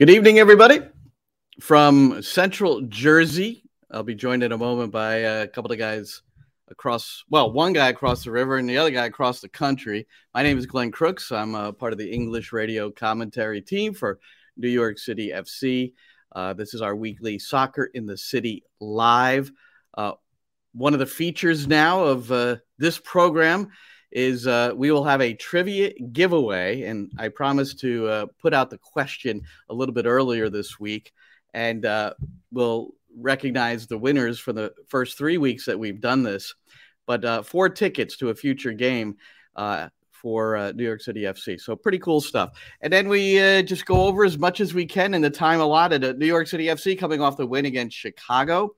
Good evening, everybody. From Central Jersey, I'll be joined in a moment by a couple of guys across, well, one guy across the river and the other guy across the country. My name is Glenn Crooks. I'm a part of the English radio commentary team for New York City FC. Uh, this is our weekly Soccer in the City live. Uh, one of the features now of uh, this program is uh, we will have a trivia giveaway, and I promised to uh, put out the question a little bit earlier this week, and uh, we'll recognize the winners for the first three weeks that we've done this. But uh, four tickets to a future game uh, for uh, New York City FC. So pretty cool stuff. And then we just go over as much as we can in the time allotted at New York City FC coming off the win against Chicago.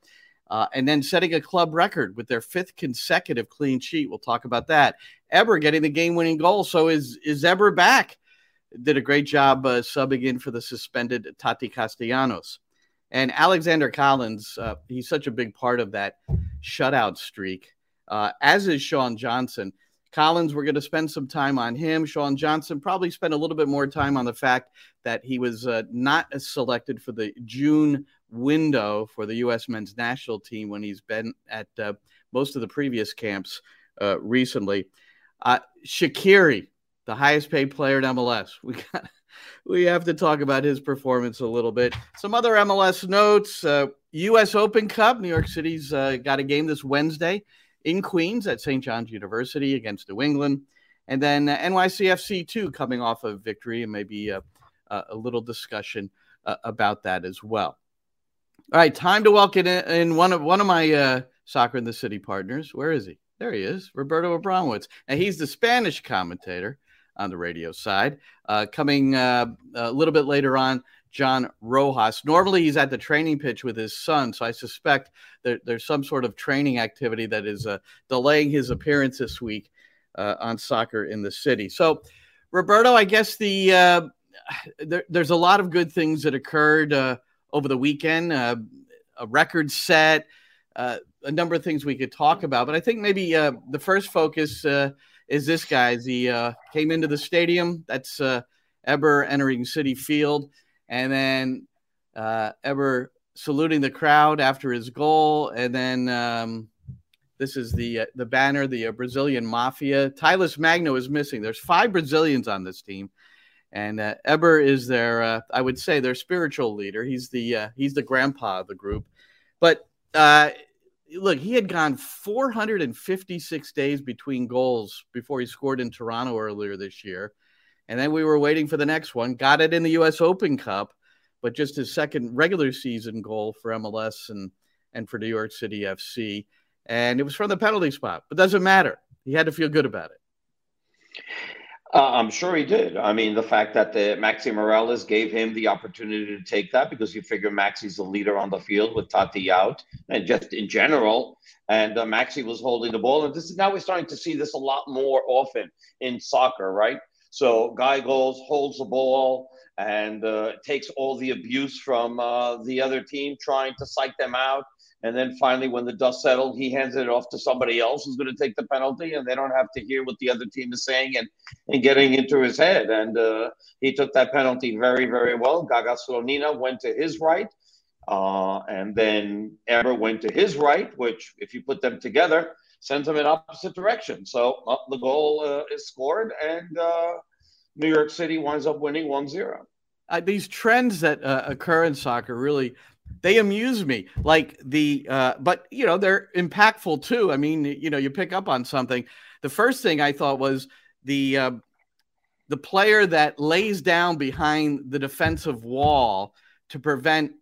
Uh, and then setting a club record with their fifth consecutive clean sheet. We'll talk about that. Héber getting the game-winning goal. So is is Héber back? Did a great job uh, subbing in for the suspended Tati Castellanos. And Alexander Callens, uh, he's such a big part of that shutout streak, uh, as is Sean Johnson. Callens, we're going to spend some time on him. Sean Johnson probably spent a little bit more time on the fact that he was uh, not selected for the June window for the U.S. men's national team when he's been at uh, most of the previous camps uh, recently. Uh, Shaqiri, the highest paid player in MLS. We got we have to talk about his performance a little bit. Some other MLS notes: uh, U.S. Open Cup. New York City's uh, got a game this Wednesday in Queens at St. John's University against New England, and then uh, NYCFC two coming off of victory, and maybe a, a little discussion uh, about that as well. All right, time to welcome in, one of one of my uh, soccer in the city partners. Where is he? There he is, Roberto Abramowitz, and he's the Spanish commentator on the radio side. Uh, coming uh, a little bit later on, John Rojas. Normally, he's at the training pitch with his son, so I suspect that there's some sort of training activity that is uh, delaying his appearance this week uh, on soccer in the city. So, Roberto, I guess the uh, there, there's a lot of good things that occurred uh, over the weekend. a record set, a number of things we could talk about, but I think maybe the first focus is this guy. As he came into the stadium, that's Héber entering Citi Field and then uh, Héber saluting the crowd after his goal, and then um, this is the uh, the banner, the uh, Brazilian Mafia. Talles Magno is missing. There's five Brazilians on this team, and uh, Héber is their, uh, I would say, their spiritual leader. He's the uh, he's the grandpa of the group. But uh, look, he had gone 456 days between goals before he scored in Toronto earlier this year. And then we were waiting for the next one. Got it in the U.S. Open Cup, but just his second regular season goal for MLS and and for New York City FC. And it was from the penalty spot, but doesn't matter. He had to feel good about it. Uh, I'm sure he did. I mean, the fact that the Maxi Moralez gave him the opportunity to take that because you figure Maxi's the leader on the field with Tati out, and just in general, and uh, Maxi was holding the ball. And this is now we're starting to see this a lot more often in soccer, right? So guy goes, holds the ball, and uh, takes all the abuse from uh, the other team, trying to psych them out. And then finally, when the dust settled, he hands it off to somebody else who's going to take the penalty, and they don't have to hear what the other team is saying and, and getting into his head. And uh, he took that penalty very, very well. Gaga Slonina went to his right, uh, and then Héber went to his right, which, if you put them together, sends them in opposite direction. So uh, the goal uh, is scored, and uh, New York City winds up winning 1 0. Uh, these trends that uh, occur in soccer really they amuse me like the uh, but you know they're impactful too i mean you know you pick up on something the first thing i thought was the uh, the player that lays down behind the defensive wall to prevent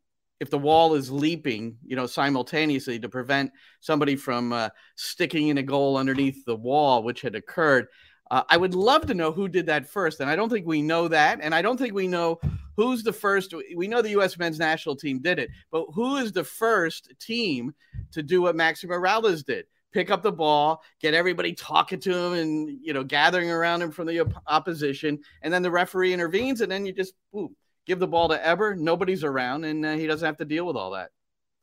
if the wall is leaping you know simultaneously to prevent somebody from uh, sticking in a goal underneath the wall which had occurred uh, I would love to know who did that first, and I don't think we know that, and I don't think we know who's the first. We know the U.S. men's national team did it, but who is the first team to do what Maxi Moralez did? Pick up the ball, get everybody talking to him, and you know, gathering around him from the op- opposition, and then the referee intervenes, and then you just boom, give the ball to Héber. Nobody's around, and uh, he doesn't have to deal with all that.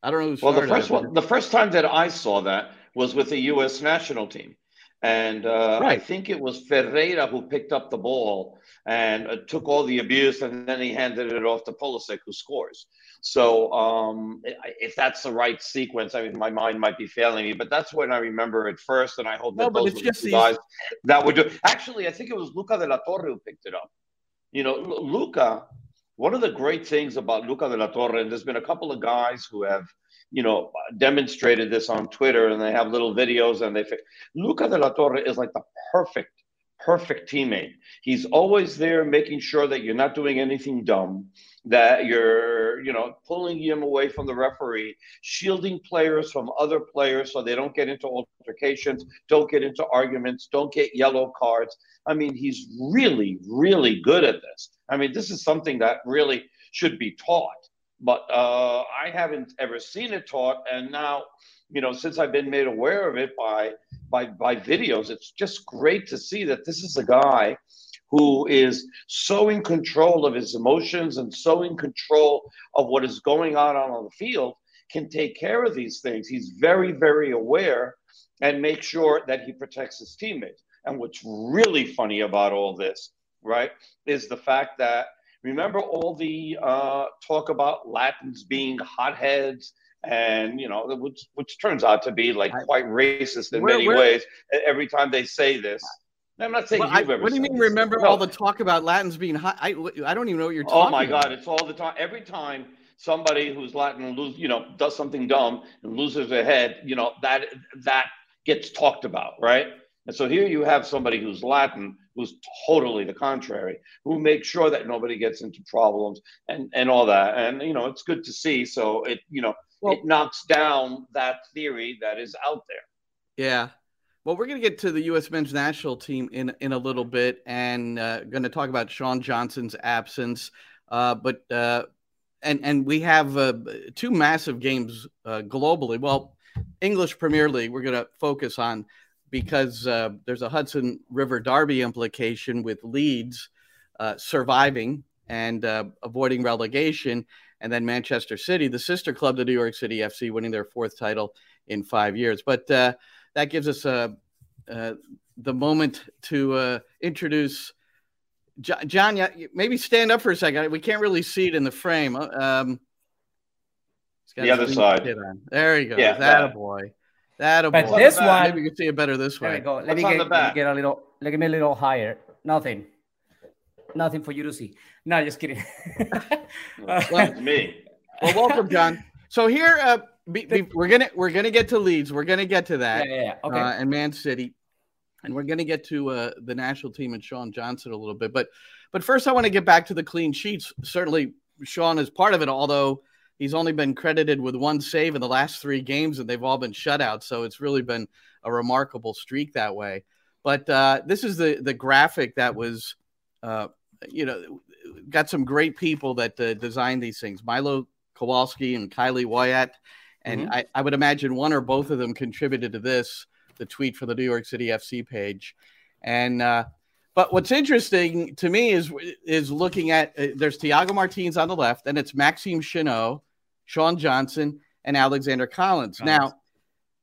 I don't know who's well. The first one, the first time that I saw that was with the U.S. national team and uh, right. I think it was Ferreira who picked up the ball and uh, took all the abuse, and then he handed it off to Pulisic, who scores. So, um, if that's the right sequence, I mean, my mind might be failing me, but that's when I remember it first, and I hope that no, those were the guys that would do. Actually, I think it was Luca de la Torre who picked it up. You know, Luca. One of the great things about Luca de la Torre, and there's been a couple of guys who have you know, demonstrated this on Twitter and they have little videos and they, Luca de la Torre is like the perfect, perfect teammate. He's always there making sure that you're not doing anything dumb, that you're, you know, pulling him away from the referee, shielding players from other players so they don't get into altercations, don't get into arguments, don't get yellow cards. I mean, he's really, really good at this. I mean, this is something that really should be taught but uh, I haven't ever seen it taught. And now, you know, since I've been made aware of it by by by videos, it's just great to see that this is a guy who is so in control of his emotions and so in control of what is going on on the field can take care of these things. He's very, very aware and make sure that he protects his teammates. And what's really funny about all this, right, is the fact that Remember all the uh, talk about Latins being hotheads and you know which which turns out to be like quite racist in many ways every time they say this i'm not saying well, you've I, ever what do you mean this. remember no. all the talk about latins being hot I, I don't even know what you're oh talking oh my about. god it's all the time every time somebody who's latin lose you know does something dumb and loses their head you know that that gets talked about right and so here you have somebody who's latin who's totally the contrary, who makes sure that nobody gets into problems and, and all that. And, you know, it's good to see. So it, you know, well, it knocks down that theory that is out there. Yeah. Well, we're going to get to the U.S. men's national team in in a little bit, and uh, going to talk about Sean Johnson's absence. Uh, but uh, and and we have uh, two massive games uh, globally. Well, English Premier League. We're going to focus on because uh, there's a Hudson River Derby implication with Leeds uh, surviving and avoiding relegation, and then Manchester City, the sister club to New York City FC, winning their fourth title in five years. But that gives us uh, uh, the moment to introduce. John, John, yeah, maybe stand up for a second. We can't really see it in the frame. Um, the other side. There you go. Yeah, that, that a boy. That but boy. But this one, maybe you can see it better this way. There we go. Let me, get, let me, get, a little. Let me a little higher. Nothing. Nothing for you to see. No, just kidding. That's me. Well, welcome, John. So here, uh, be, be, we're gonna we're gonna get to Leeds. We're gonna get to that. Yeah, yeah, yeah. Okay. Uh, and Man City, and we're gonna get to uh, the national team and Sean Johnson a little bit. But but first, I want to get back to the clean sheets. Certainly, Sean is part of it. Although He's only been credited with one save in the last three games, and they've all been shutouts. So it's really been a remarkable streak that way. But uh, this is the the graphic that was, uh, you know, got some great people that uh, designed these things. Milo Kowalski and Kylie Wyatt. And mm-hmm. I, I would imagine one or both of them contributed to this, the tweet for the New York City FC page. And uh, but what's interesting to me is is looking at uh, there's Thiago Martins on the left, and it's Maxime Chanot, Sean Johnson, and Alexander Callens. Now,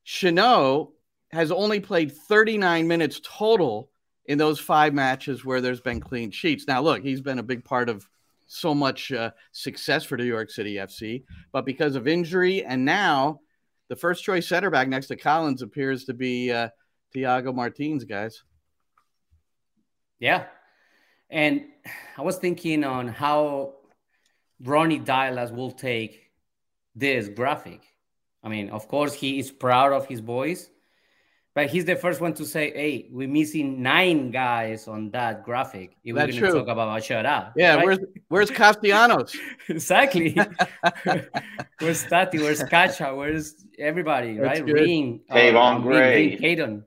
Chanot has only played 39 minutes total in those five matches where there's been clean sheets. Now, look, he's been a big part of so much uh, success for New York City FC, but because of injury and now the first choice center back next to Callens appears to be uh, Thiago Martins, guys. Yeah. And I was thinking on how Ronnie Deila will take this graphic. I mean, of course, he is proud of his boys, but he's the first one to say, "Hey, we're missing nine guys on that graphic. If That's we're going to talk about Machada." Yeah, right? where's where's Castellanos? exactly. where's Tati? Where's Kacha? Where's everybody? That's right? Good. Ring, Tavon um, Gray, Hayden,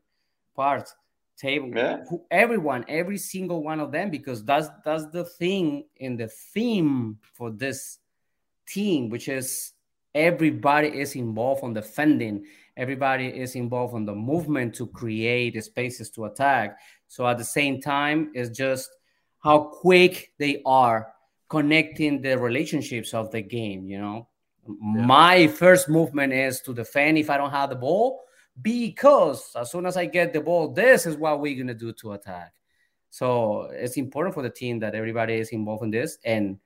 Parks, Table, yeah. who, everyone, every single one of them, because that's that's the thing in the theme for this team, which is everybody is involved on defending everybody is involved in the movement to create spaces to attack. So at the same time, it's just how quick they are connecting the relationships of the game. You know, yeah. my first movement is to defend if I don't have the ball, because as soon as I get the ball, this is what we're gonna do to attack. So it's important for the team that everybody is involved in this and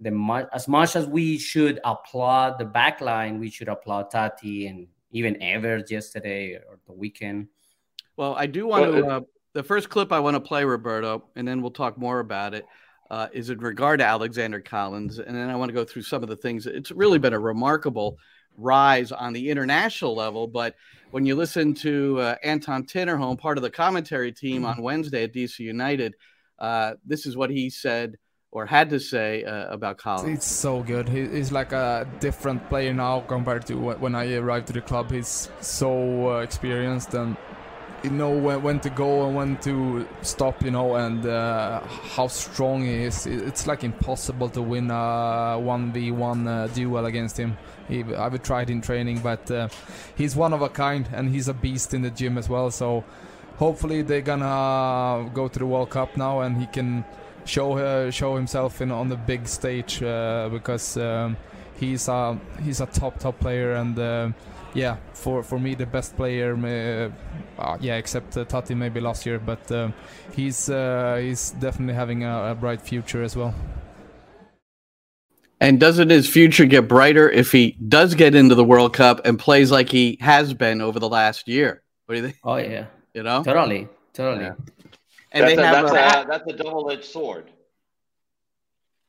the as much as we should applaud the back line, we should applaud Tati and even Evers yesterday or the weekend. Well, I do want well, to. Uh, the first clip I want to play, Roberto, and then we'll talk more about it. Uh, is in regard to Alexander Callens. and then I want to go through some of the things. It's really been a remarkable rise on the international level, but when you listen to uh, Anton Tinnerholm, part of the commentary team on Wednesday at DC United, uh, this is what he said or had to say uh, about Callens? It's so good. He, he's like a different player now compared to when I arrived to the club. He's so uh, experienced and you know when, when to go and when to stop, you know, and uh, how strong he is. It's like impossible to win a 1v1 uh, duel against him. He, I've tried in training, but uh, he's one of a kind and he's a beast in the gym as well. So hopefully they're gonna go to the World Cup now and he can show uh, show himself in on the big stage uh, because um, he's a he's a top top player and uh, yeah for for me the best player uh, yeah except uh, Tati maybe last year but uh, he's he's definitely having a, a, bright future as well. And doesn't his future get brighter if he does get into the World Cup and plays like he has been over the last year? What do you think? Oh yeah, you know, totally, totally. Yeah. And that's they a, have that's, a, a, that's a double-edged sword.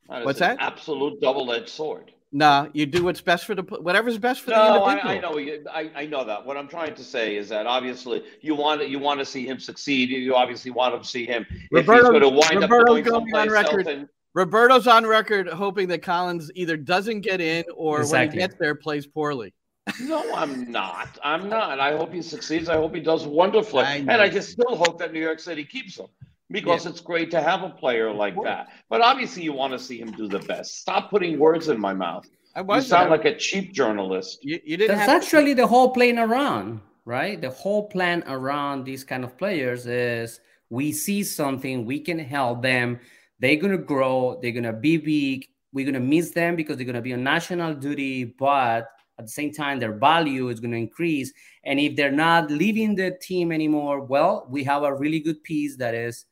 That what's that? Absolute double-edged sword. No, you do what's best for the whatever's best for no, the individual. I, I know. I, I know that. What I'm trying to say is that obviously you want you want to see him succeed. You obviously want to see him Roberto, if he's going to wind Roberto's up going on record. And, Roberto's on record hoping that Callens either doesn't get in or exactly. when he gets there plays poorly. No, I'm not. I'm not. I hope he succeeds. I hope he does wonderfully. I and I just still hope that New York City keeps him because yeah. it's great to have a player like that. But obviously, you want to see him do the best. Stop putting words in my mouth. I you sound like a cheap journalist. You, you didn't. That's actually to... the whole plan around, right? The whole plan around these kind of players is we see something, we can help them. They're gonna grow. They're gonna be big. We're gonna miss them because they're gonna be on national duty, but at the same time their value is going to increase. And if they're not leaving the team anymore well we have a really good piece that is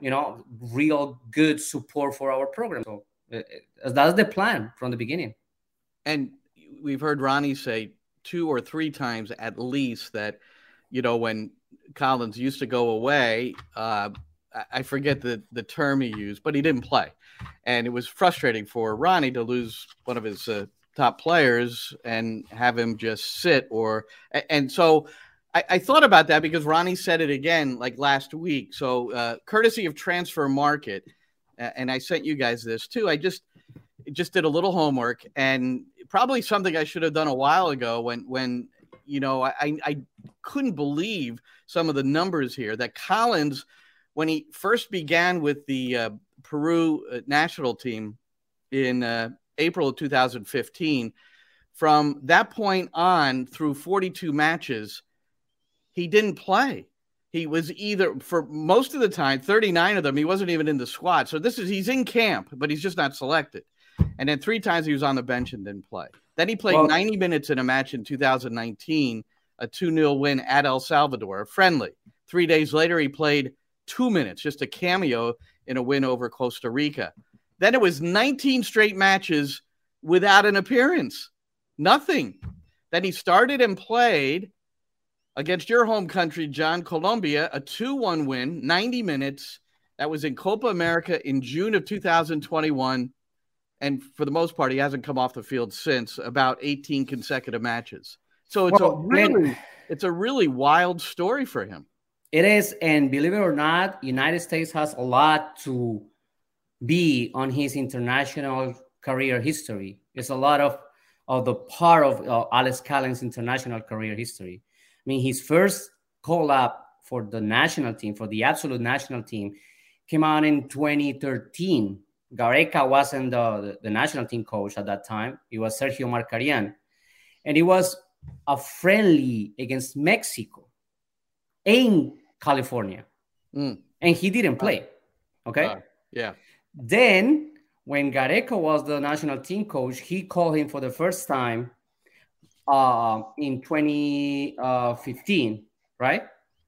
you know real good support for our program. So uh, that's the plan from the beginning. And we've heard ronnie say two or three times at least that you know when Callens used to go away uh, i forget the, the term he used but he didn't play. And it was frustrating for ronnie to lose one of his uh, top players and have him just sit or and so I, I, thought about that because Ronnie said it again like last week. So uh, courtesy of Transfermarkt, and I sent you guys this too. I just just did a little homework and probably something I should have done a while ago when when you know I I couldn't believe some of the numbers here that Callens, when he first began with the uh, Peru uh, national team in uh, April of 2015, from that point on through 42 matches, he didn't play. He was either for most of the time, 39 of them, he wasn't even in the squad. So this is he's in camp, but he's just not selected. And then three times he was on the bench and didn't play. Then he played well, 90 minutes in a match in 2019, a 2 0 win at El Salvador, a friendly. Three days later, he played two minutes, just a cameo in a win over Costa Rica. Then it was 19 straight matches without an appearance. Nothing. Then he started and played against your home country, John, Colombia, a 2 1 win, 90 minutes. That was in Copa America in June of 2021. And for the most part, he hasn't come off the field since about 18 consecutive matches. So it's well, a really, it's a really wild story for him. It is, and believe it or not, United States has a lot to be on his international career history. It's a lot of of the part of uh, Alex Callens' international career history. I mean, his first call up for the national team, for the absolute national team, came out in 2013. Gareca wasn't the, the, national team coach at that time. It was Sergio Markarián. And it was a friendly against Mexico in California. Mm. And he didn't play. Okay. Uh, yeah. Then when Gareca was the national team coach, he called him for the first time uh, in 2015, right?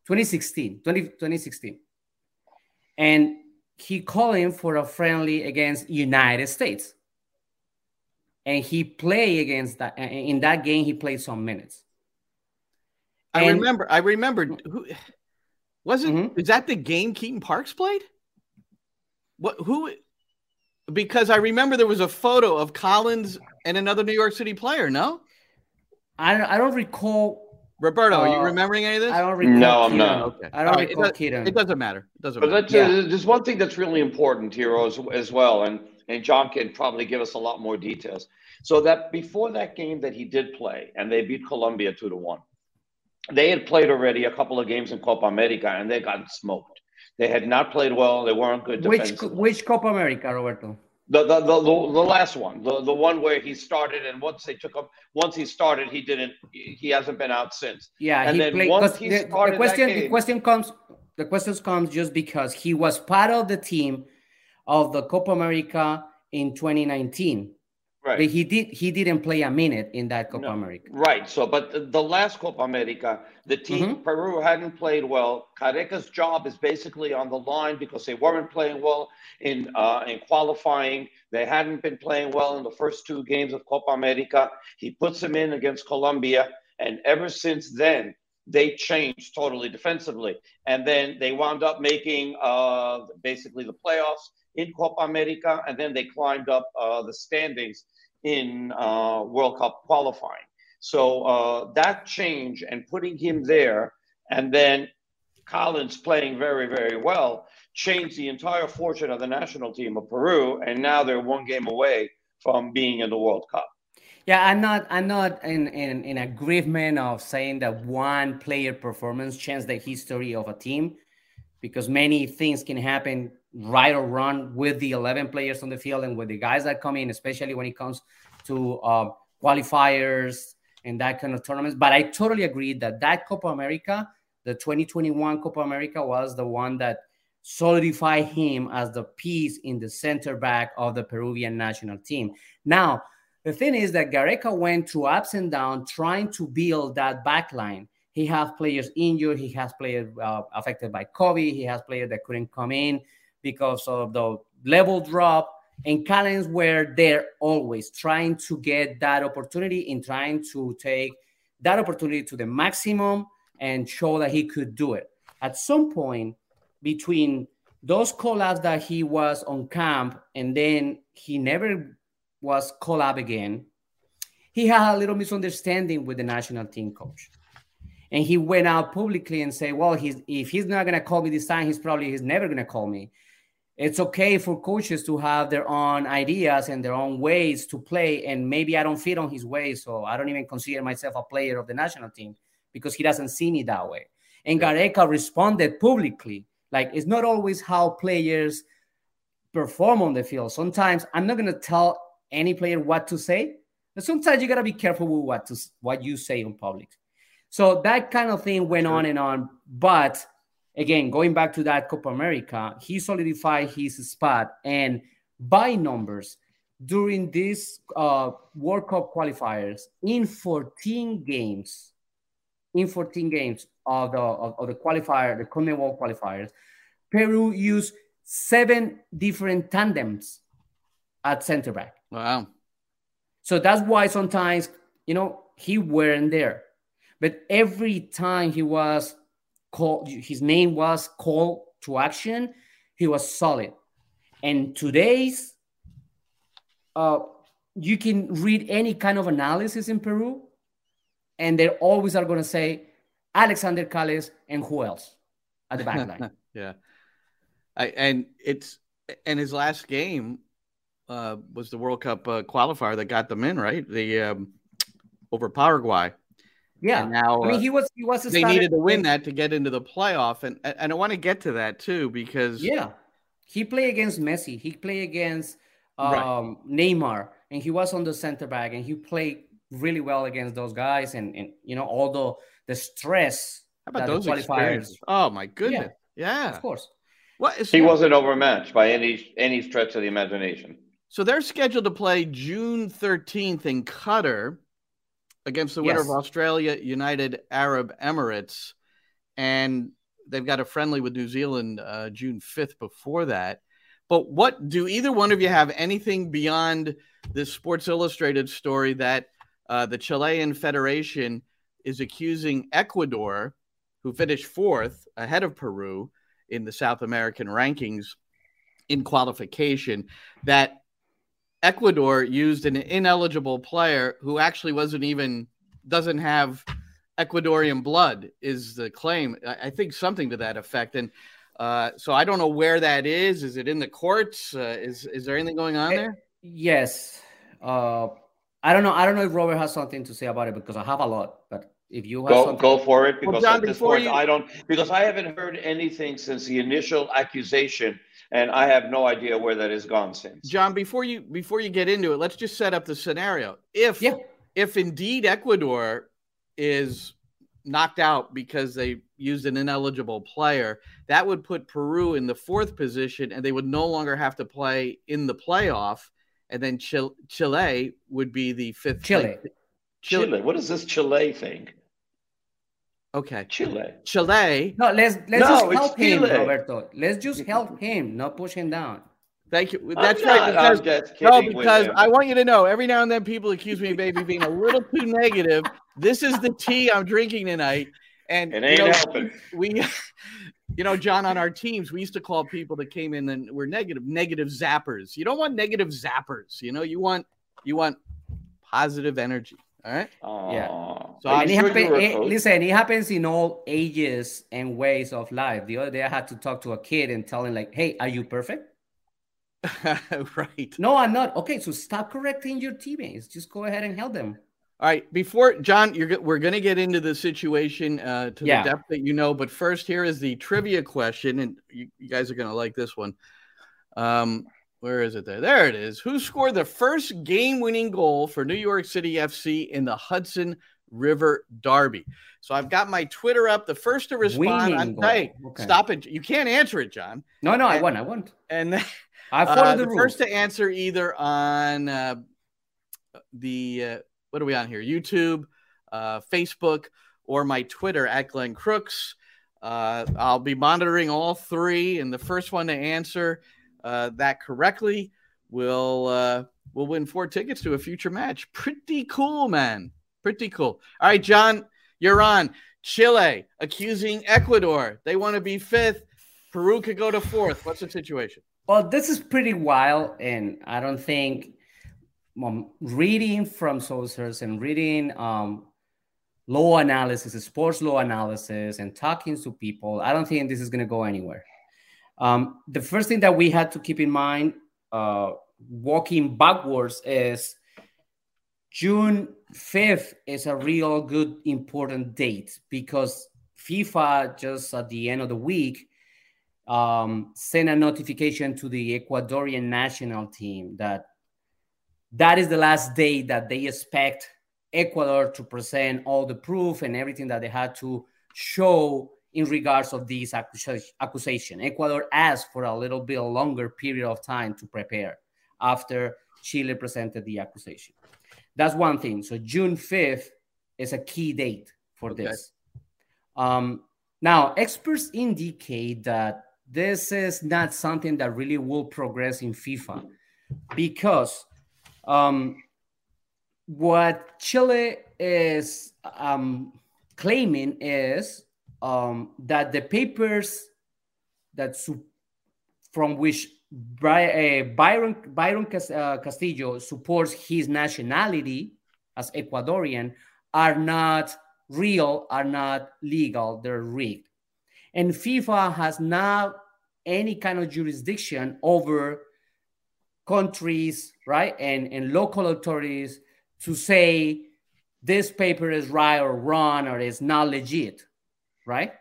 2016, 20, 2016. And he called him for a friendly against United States. And he played against that. In that game, he played some minutes. I and, remember. I remember. Who was it? Mm-hmm. Is that the game Keaton Parks played? What? Who? because I remember there was a photo of Callens and another New York City player. No, I don't, I don't recall. Roberto, uh, are you uh, remembering any of this? I don't recall. No, I'm not. Okay. I don't right, recall it, Keaton. It doesn't matter. It doesn't but matter. Yeah. there's one thing that's really important here as, as well, and and John can probably give us a lot more details. So that before that game that he did play, and they beat Colombia two to one, they had played already a couple of games in Copa America, and they got smoked. They had not played well. They weren't good. Which which Copa America, Roberto? The, the, the, the, last one, the, the one where he started, and once they took him, once he started, he didn't, he hasn't been out since. Yeah, and he then played, once he the, started the question, game, the question comes, the questions comes just because he was part of the team of the Copa America in 2019. Right. But he did he didn't play a minute in that Copa no. America. Right. So, but the, the, last Copa America, the team mm-hmm. Peru hadn't played well. Gareca's job is basically on the line because they weren't playing well in uh, in qualifying. They hadn't been playing well in the first two games of Copa America. He puts them in against Colombia, and ever since then, they changed totally defensively. And then they wound up making uh, basically the playoffs in Copa America, and then they climbed up uh, the standings in uh, World Cup qualifying. So uh, that change and putting him there, and then Callens playing very, very well, changed the entire fortune of the national team of Peru, and now they're one game away from being in the World Cup. Yeah, I'm not. I'm not in, in in agreement of saying that one player performance changed the history of a team, because many things can happen right or wrong with the 11 players on the field and with the guys that come in, especially when it comes to uh, qualifiers and that kind of tournaments. But I totally agree that that Copa America, the 2021 Copa America, was the one that solidified him as the piece in the center back of the Peruvian national team. Now, the thing is that Gareca went through ups and downs trying to build that back line. He has players injured. He has players uh, affected by COVID. He has players that couldn't come in because of the level drop. And Callens were there always trying to get that opportunity and trying to take that opportunity to the maximum and show that he could do it. At some point between those call-ups that he was on camp and then he never was up again, he had a little misunderstanding with the national team coach. And he went out publicly and said, well, he's, if he's not going to call me this time, he's probably he's never going to call me it's okay for coaches to have their own ideas and their own ways to play and maybe i don't fit on his way, so i don't even consider myself a player of the national team because he doesn't see me that way. And Gareca responded publicly. Like it's not always how players perform on the field. Sometimes I'm not gonna tell any player what to say, but sometimes you gotta be careful with what to what you say in public. So that kind of thing went on and on. But again, going back to that Copa America, he solidified his spot and by numbers during these uh, World Cup qualifiers in 14 games, in 14 games of the of, of the qualifier, the CONMEBOL qualifiers, Peru used seven different tandems at center back. Wow. So that's why sometimes, you know, he weren't there. But every time he was called, his name was called to action, he was solid. And today's, uh, you can read any kind of analysis in Peru, and they always are going to say Alexander calles and who else at the back line. yeah. I, and it's and his last game uh, was the World Cup uh, qualifier that got them in, right? The um, over Paraguay. Yeah. And now I mean, uh, he was he was. they needed to win that to get into the playoff, and and I want to get to that too because yeah, he played against Messi. He played against um, right. Neymar, and he was on the center back, and he played really well against those guys, and and you know all the the stress. How about those qualifiers? Oh my goodness! Yeah, yeah. of course. What is he wasn't overmatched by any any stretch of the imagination. So they're scheduled to play June 13th in Qatar against the winner yes. of Australia United Arab Emirates, and they've got a friendly with New Zealand uh, June 5th before that. But what do either one of you have anything beyond this Sports Illustrated story that uh, the Chilean Federation is accusing Ecuador, who finished fourth ahead of Peru in the South American rankings in qualification, that Ecuador used an ineligible player who actually wasn't even doesn't have Ecuadorian blood is the claim. I, think something to that effect. And uh, so I don't know where that is. Is it in the courts? Uh, is is there anything going on eh, there? Yes. Uh, I don't know. I don't know if Robert has something to say about it because I have a lot. But if you go something... go for it, because well, John, at this point you... I don't because I haven't heard anything since the initial accusation and I have no idea where that has gone since. John, before you before you get into it, let's just set up the scenario. If yeah. if indeed Ecuador is knocked out because they used an ineligible player, that would put Peru in the fourth position, and they would no longer have to play in the playoff. And then Chile, Chile would be the fifth. Chile. Chile. Chile. What is this Chile thing? Okay. Chile. Chile. No, let's let's no, just help him, Roberto. Let's just help him, not push him down. Thank you. That's right. Because, no, because I want you to know every now and then people accuse me of maybe being a little too negative. This is the tea I'm drinking tonight. And it ain't you know, helping. We you know, John, on our teams, we used to call people that came in and were negative, negative zappers. You don't want negative zappers, you know, you want you want positive energy. All right. Yeah. So and it happen, it, listen, it happens in all ages and ways of life. The other day, I had to talk to a kid and tell him, like, "Hey, are you perfect?" right. No, I'm not. Okay, so stop correcting your teammates. Just go ahead and help them. All right. Before John, you're we're going to get into the situation uh, to yeah. the depth that you know, but first, here is the trivia question, and you, you guys are going to like this one. Um, where is it there? There it is. Who scored the first game winning goal for New York City FC in the Hudson River Derby? So I've got my Twitter up. The first to respond, I'm, okay. stop it. You can't answer it, John. No, no, I won't. I won't. And then, I followed uh, the, the first to answer either on uh, the, uh, what are we on here? YouTube, uh, Facebook, or my Twitter at Glenn Crooks. Uh, I'll be monitoring all three, and the first one to answer uh, that correctly, will uh, will win four tickets to a future match. Pretty cool, man. Pretty cool. All right, John, you're on. Chile accusing Ecuador. They want to be fifth. Peru could go to fourth. What's the situation? Well, this is pretty wild, and I don't think um, reading from sources and reading um, law analysis, sports law analysis, and talking to people, I don't think this is going to go anywhere. Um, the first thing that we had to keep in mind uh, walking backwards is June 5th is a real good important date because FIFA just at the end of the week um, sent a notification to the Ecuadorian national team that that is the last day that they expect Ecuador to present all the proof and everything that they had to show in regards of this accusation. Ecuador asked for a little bit longer period of time to prepare after Chile presented the accusation. That's one thing. So June 5th is a key date for okay. this. Um, now, experts indicate that this is not something that really will progress in FIFA because um, what Chile is um, claiming is um, that the papers that su- from which uh, Byron, Byron uh, Castillo supports his nationality as Ecuadorian are not real, are not legal, they're rigged. And FIFA has not any kind of jurisdiction over countries, right, and, and local authorities to say this paper is right or wrong or is not legit, right?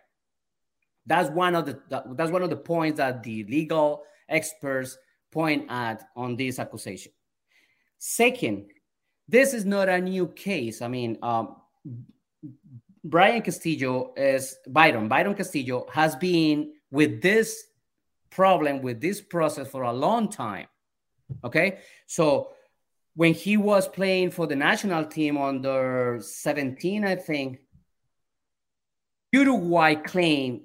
That's one of the that's one of the points that the legal experts point at on this accusation. Second, this is not a new case. I mean, um, Brian Castillo is Byron. Byron Castillo has been with this problem, with this process for a long time. Okay. So when he was playing for the national team under 17, I think, Uruguay claimed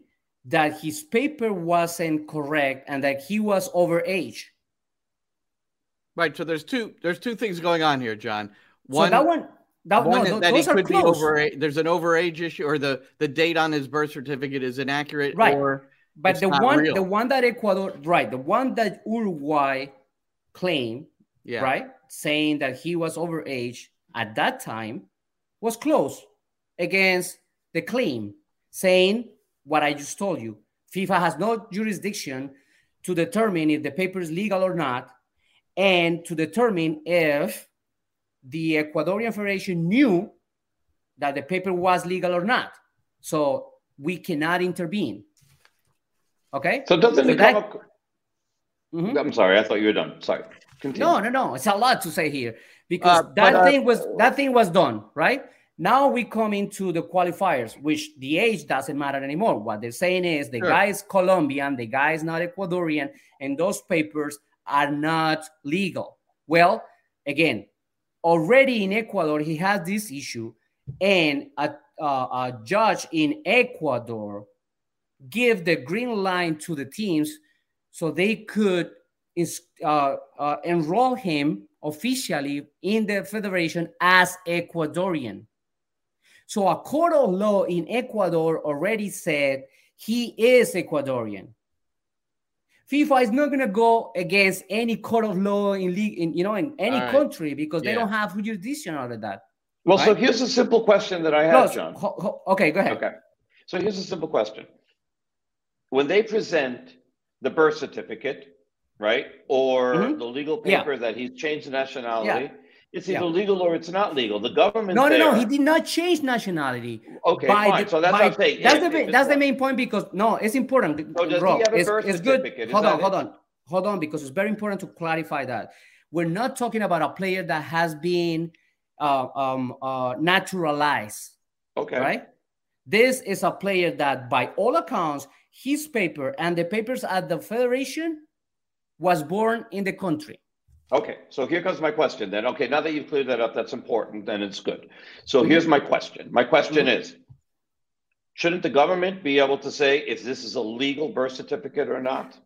that his paper wasn't correct and that he was overage. Right. So there's two there's two things going on here, John. One so that one that, one no, that he could close. be over there's an overage issue or the the date on his birth certificate is inaccurate right. or but the one real. the one that Ecuador right the one that Uruguay claimed yeah. right saying that he was overage at that time was close against the claim saying what I just told you. FIFA has no jurisdiction to determine if the paper is legal or not, and to determine if the Ecuadorian Federation knew that the paper was legal or not. So we cannot intervene. Okay. So doesn't so it that... come up? Mm-hmm. I'm sorry, I thought you were done. Sorry. Continue. No, no, no. It's a lot to say here because uh, that but, uh, thing was that thing was done right. Now we come into the qualifiers, which the age doesn't matter anymore. What they're saying is the sure. guy is Colombian, the guy is not Ecuadorian, and those papers are not legal. Well, again, already in Ecuador, he has this issue, and a, uh, a judge in Ecuador give the green line to the teams so they could uh, uh, enroll him officially in the federation as Ecuadorian. So a court of law in Ecuador already said he is Ecuadorian. FIFA is not going to go against any court of law in, league, in you know in any right. country because yeah. they don't have jurisdiction over that. Well, right? so here's a simple question that I have, no, John. Ho, ho, okay, go ahead. Okay, so here's a simple question: When they present the birth certificate, right, or mm-hmm. the legal paper yeah. that he's changed the nationality. Yeah it's either yeah. legal or it's not legal. The government. No, no, no. He did not change nationality. Okay, fine. The, so that's by, what I'm saying. That's yeah, the that's the main point because no, it's important. So does Rob, he have a birth it's, good. Hold on, it? hold on, hold on, because it's very important to clarify that we're not talking about a player that has been uh, um, uh, naturalized. Okay. Right. This is a player that, by all accounts, his paper and the papers at the federation was born in the country. Okay, so here comes my question then. Okay, now that you've cleared that up, that's important, then it's good. So here's my question. My question mm-hmm. is Shouldn't the government be able to say if this is a legal birth certificate or not?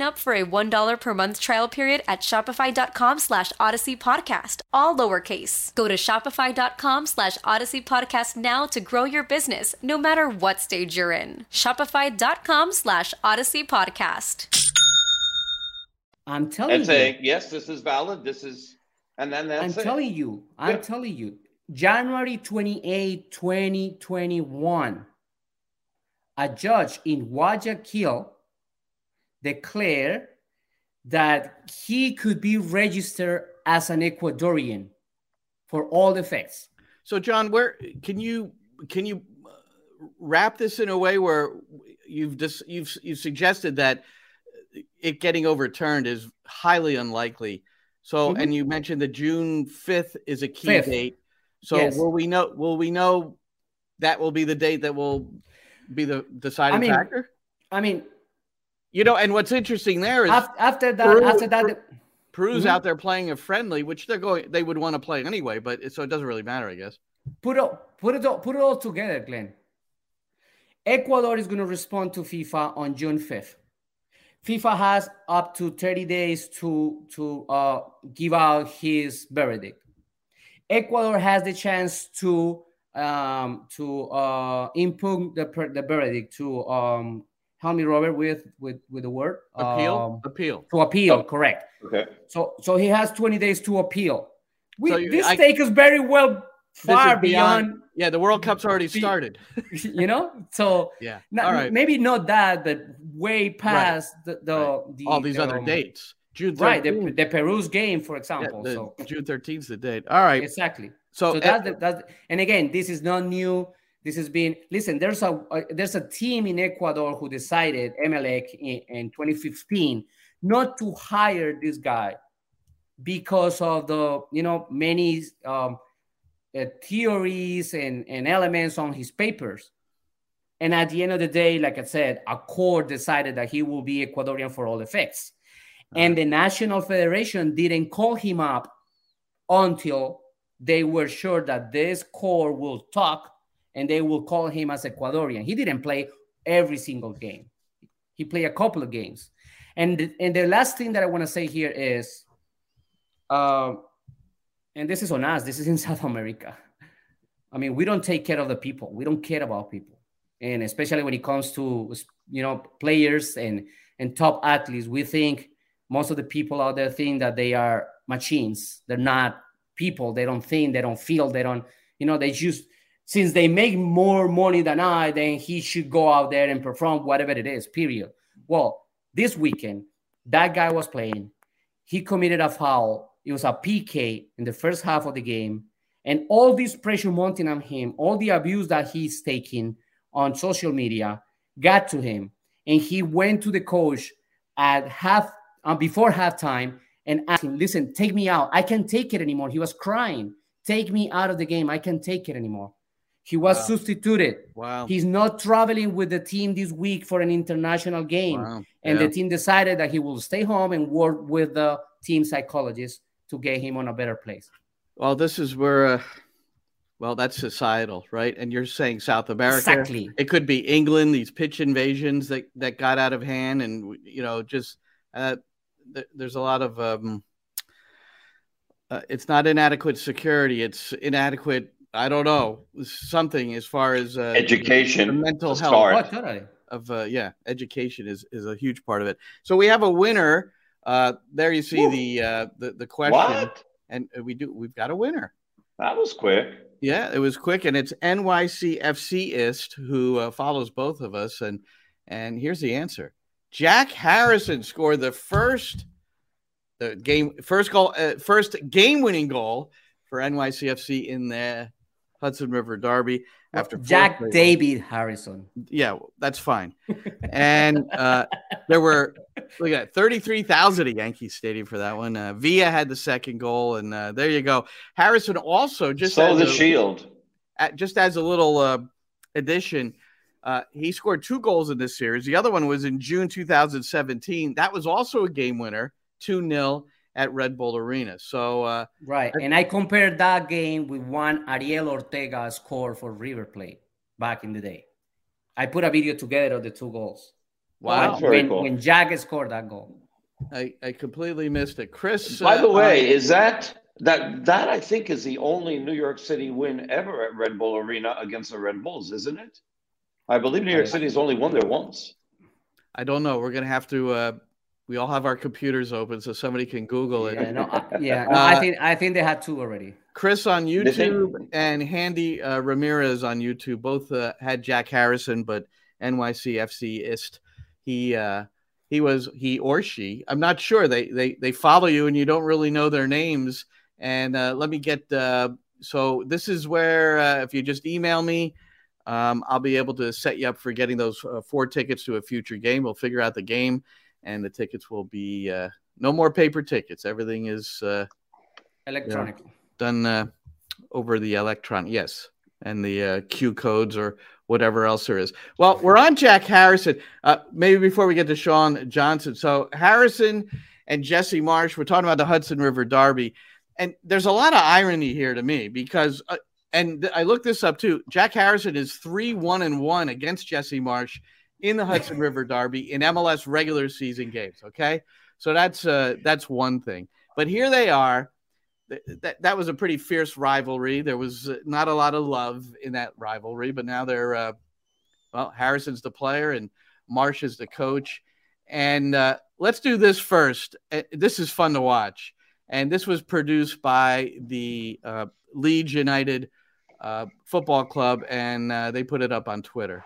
up for a $1 per month trial period at shopify.com slash odyssey podcast, all lowercase. Go to shopify.com slash odyssey podcast now to grow your business, no matter what stage you're in. Shopify.com slash odyssey podcast. I'm telling and you. saying, yes, this is valid. This is, and then that's I'm it. telling you. I'm Yeah. telling you. January 28, 2021, a judge in Guayaquil declared that he could be registered as an Ecuadorian for all effects. So, John, where can you can you uh, wrap this in a way where you've just you've you've suggested that it getting overturned is highly unlikely. So, Mhm. and you mentioned that June fifth is a key Fifth. date. So, Yes. will we know? Will we know that will be the date that will be the deciding I mean, factor? I mean, You know, and what's interesting there is af- after that, Peru- after that, Peru- Peru's Mhm. out there playing a friendly, which they're going, they would want to play anyway, but it, so it doesn't really matter, I guess. put it put it all, put it all together, Glenn. Ecuador is going to respond to FIFA on June 5th. FIFA has up to 30 days to to uh, give out his verdict. Ecuador has the chance to um, to uh, impugn the the verdict to um, help me, Robert, with with with the word Appeal, Um, appeal. to appeal. Correct. Okay. So so he has 20 days to appeal. We, So you- this I- take us very well far beyond Yeah, the World Cup's already Be- started. you know so Yeah. not, All right. maybe not that but way past the, the, the All these the, other um, dates. June 13th. right the, the peru's game for Yeah, example the so June 13th is the date. All right. exactly So, so that's the, that's and again this is not new this has been listen there's a, a there's a team in ecuador who decided Emelec in, in 2015 not to hire this guy because of the you know many um, uh, theories and, and elements on his papers. And at the end of the day like i said a court decided that he will be ecuadorian for all effects. And the national federation didn't call him up until they were sure that this court will talk and they will call him as ecuadorian. He didn't play every single game. He played a couple of games. And and the last thing that i want to say here is uh, and this is on us this is in south america. I mean we don't take care of the people. We don't care about people. And especially when it comes to you know players and and top athletes we think most of the people out there think that they are machines. They're not people. They don't think, they don't feel, they don't, you know, they just since they make more money than I, then he should go out there and perform whatever it is, period. Well, this weekend, that guy was playing. He committed a foul. It was a PK in the first half of the game. And all this pressure mounting on him, all the abuse that he's taking on social media got to him. And he went to the coach at half uh, before halftime and asked him, listen, take me out. I can't take it anymore. He was crying. Take me out of the game. I can't take it anymore. He was wow. substituted. Wow. He's not traveling with the team this week for an international game. Wow. And yeah. the team decided that he will stay home and work with the team psychologist to get him on a better place. Well, this is where, uh, well, that's societal, right? And you're saying South America. Exactly. It could be England, these pitch invasions that, that got out of hand. And, you know, just uh, th- there's a lot of, um, uh, it's not inadequate security, it's inadequate I don't know something as far as uh, education, mental health. What Of uh, yeah, education is is a huge part of it. So we have a winner. Uh, there you see the uh, the the question, what? and we do we've got a winner. That was quick. Yeah, it was quick, and it's NYCFCist who uh, follows both of us, and and here's the answer: Jack Harrison scored the first the game first goal uh, first game winning goal for NYCFC in the Hudson River Derby after Jack David Harrison. Yeah, that's fine. and uh, there were look at 33,000 at Yankee Stadium for that one. Uh, Villa had the second goal, and uh, there you go. Harrison also just so the a, shield. At, just as a little uh, addition. Uh, he scored two goals in this series. The other one was in June 2017. That was also a game winner, 2 0 at Red Bull Arena. So uh, right, and I compared that game with one Ariel Ortega score for River Plate back in the day. I put a video together of the two goals. Wow, when, cool. when Jack scored that goal. I, I completely missed it, Chris. By uh, the way, is that that that I think is the only New York City win ever at Red Bull Arena against the Red Bulls, isn't it? I believe New York City has only won there once. I don't know. We're gonna have to uh, we all have our computers open so somebody can Google it. Yeah, no, I, yeah, no, uh, I think I think they had two already. Chris on YouTube and Handy uh, Ramirez on YouTube both uh, had Jack Harrison, but NYCFC ist. He uh, he was he or she. I'm not sure. They they they follow you and you don't really know their names. And uh, let me get. Uh, so this is where uh, if you just email me. Um, I'll be able to set you up for getting those uh, four tickets to a future game. We'll figure out the game and the tickets will be uh, no more paper tickets. Everything is uh, electronic. done uh, over the electron. Yes, and the uh, Q codes or whatever else there is. Well, we're on Jack Harrison. Uh, maybe before we get to Sean Johnson. So Harrison and Jesse Marsch, We're talking about the Hudson River Derby, and there's a lot of irony here to me because. Uh, and I looked this up too. Jack Harrison is three one and one against Jesse Marsch in the Hudson River Derby in MLS regular season games. Okay, so that's uh, that's one thing. But here they are. That that was a pretty fierce rivalry. There was uh, not a lot of love in that rivalry, but now they're uh, well. Harrison's the player and Marsch is the coach. And uh, let's do this first. Uh, this is fun to watch. And this was produced by the uh, Leeds United uh, Football Club, and uh, they put it up on Twitter.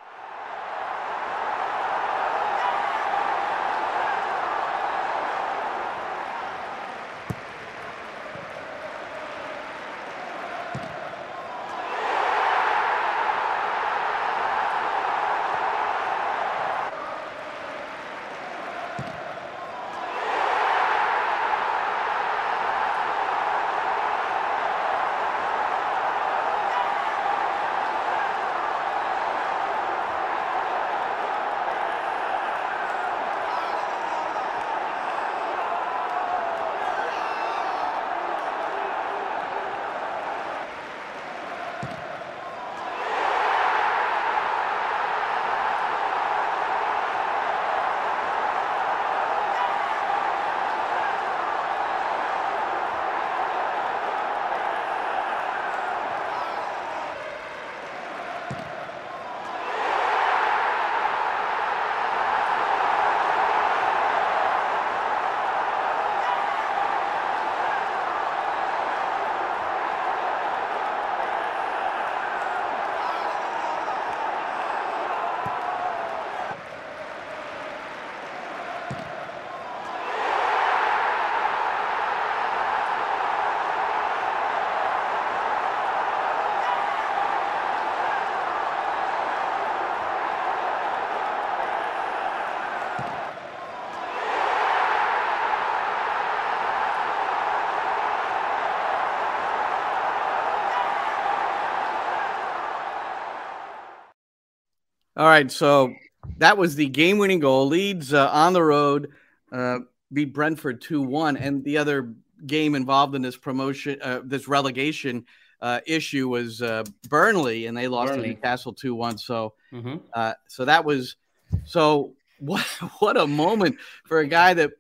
All right, so that was the game-winning goal. Leeds uh, on the road uh, beat Brentford two-one, and the other game involved in this promotion, uh, this relegation uh, issue was uh, Burnley, and they lost Burnley. to Newcastle two-one. So, mm-hmm. Uh, so that was so what what a moment for a guy that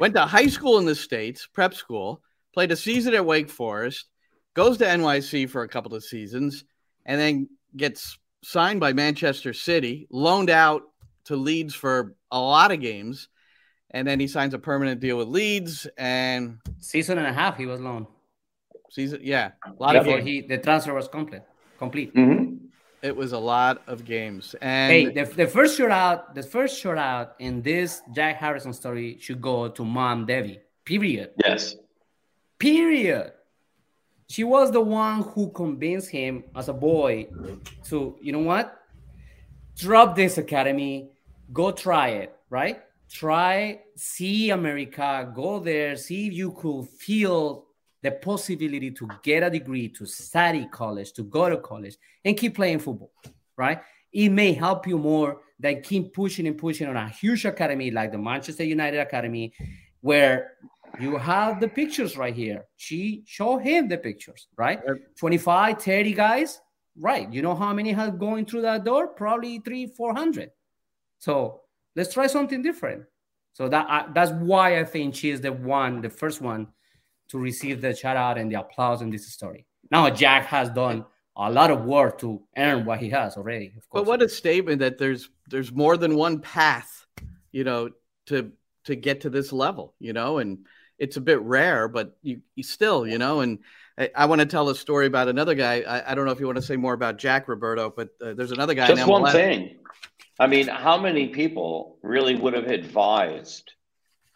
went to high school in the states, prep school, played a season at Wake Forest, goes to NYC for a couple of seasons, and then gets signed by Manchester City, loaned out to Leeds for a lot of games, and then he signs a permanent deal with Leeds and season and a half he was loaned. Season, yeah, a lot Before of games. He, the transfer was complete. Complete. Mm-hmm. It was a lot of games. And hey, the, the first shootout, the first shootout in this Jack Harrison story should go to Mom Debbie. Period. Yes. Period. She was the one who convinced him as a boy to, you know what? Drop this academy, go try it, right? Try, see America, go there, see if you could feel the possibility to get a degree, to study college, to go to college, and keep playing football, right? It may help you more than keep pushing and pushing on a huge academy like the Manchester United Academy, where you have the pictures right here. She show him the pictures, right? 25, 30 guys, right? You know how many have going through that door? Probably three, 400. So let's try something different. So that uh, that's why I think she is the one, the first one to receive the shout out and the applause in this story. Now Jack has done a lot of work to earn what he has already. Of course. But what a statement that there's there's more than one path, you know, to to get to this level, you know, and it's a bit rare, but you, you still, you know, and I, I, want to tell a story about another guy. I, I, don't know if you want to say more about Jack Roberto, but uh, there's another guy. Just one thing. I mean, how many people really would have advised,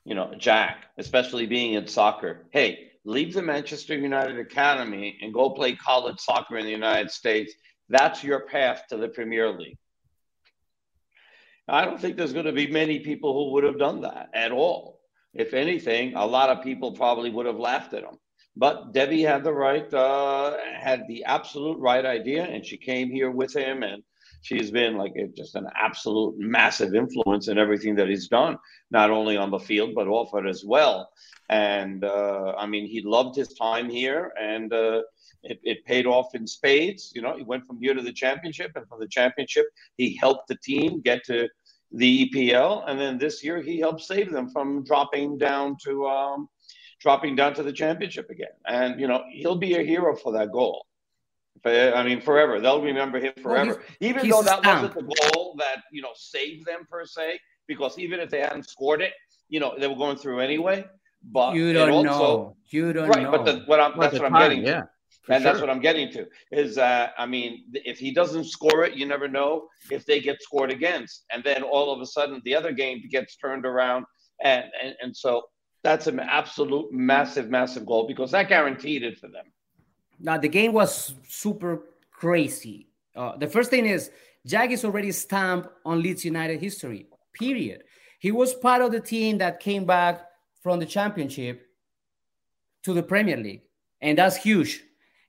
you know, Jack, especially being in soccer, hey, leave the Manchester United Academy and go play college soccer in the United States. That's your path to the Premier League. I don't think there's going to be many people who would have done that at all. If anything, a lot of people probably would have laughed at him. But Debbie had the right, uh, had the absolute right idea, and she came here with him, and she's been like just an absolute massive influence in everything that he's done, not only on the field but off it as well. And uh, I mean, he loved his time here, and uh, it, it, paid off in spades. You know, he went from here to the championship, and from the championship, he helped the team get to the EPL, and then this year he helped save them from dropping down to um, dropping down to the championship again. And you know, he'll be a hero for that goal. I mean, forever. They'll remember him forever. Well, even he's though that wasn't the goal that you know saved them per se, because even if they hadn't scored it, you know, they were going through anyway. But you don't also, know. You don't right, know. But the, what I'm, that's what I'm getting yeah, to. And sure. that's what I'm getting to is, uh, I mean, if he doesn't score it, you never know if they get scored against. And then all of a sudden, the other game gets turned around. And, and, and so that's an absolute massive, massive goal because that guaranteed it for them. Now, the game was super crazy. Uh, the first thing is, Jack is already stamped on Leeds United history, period. He was part of the team that came back from the championship to the Premier League. And that's huge.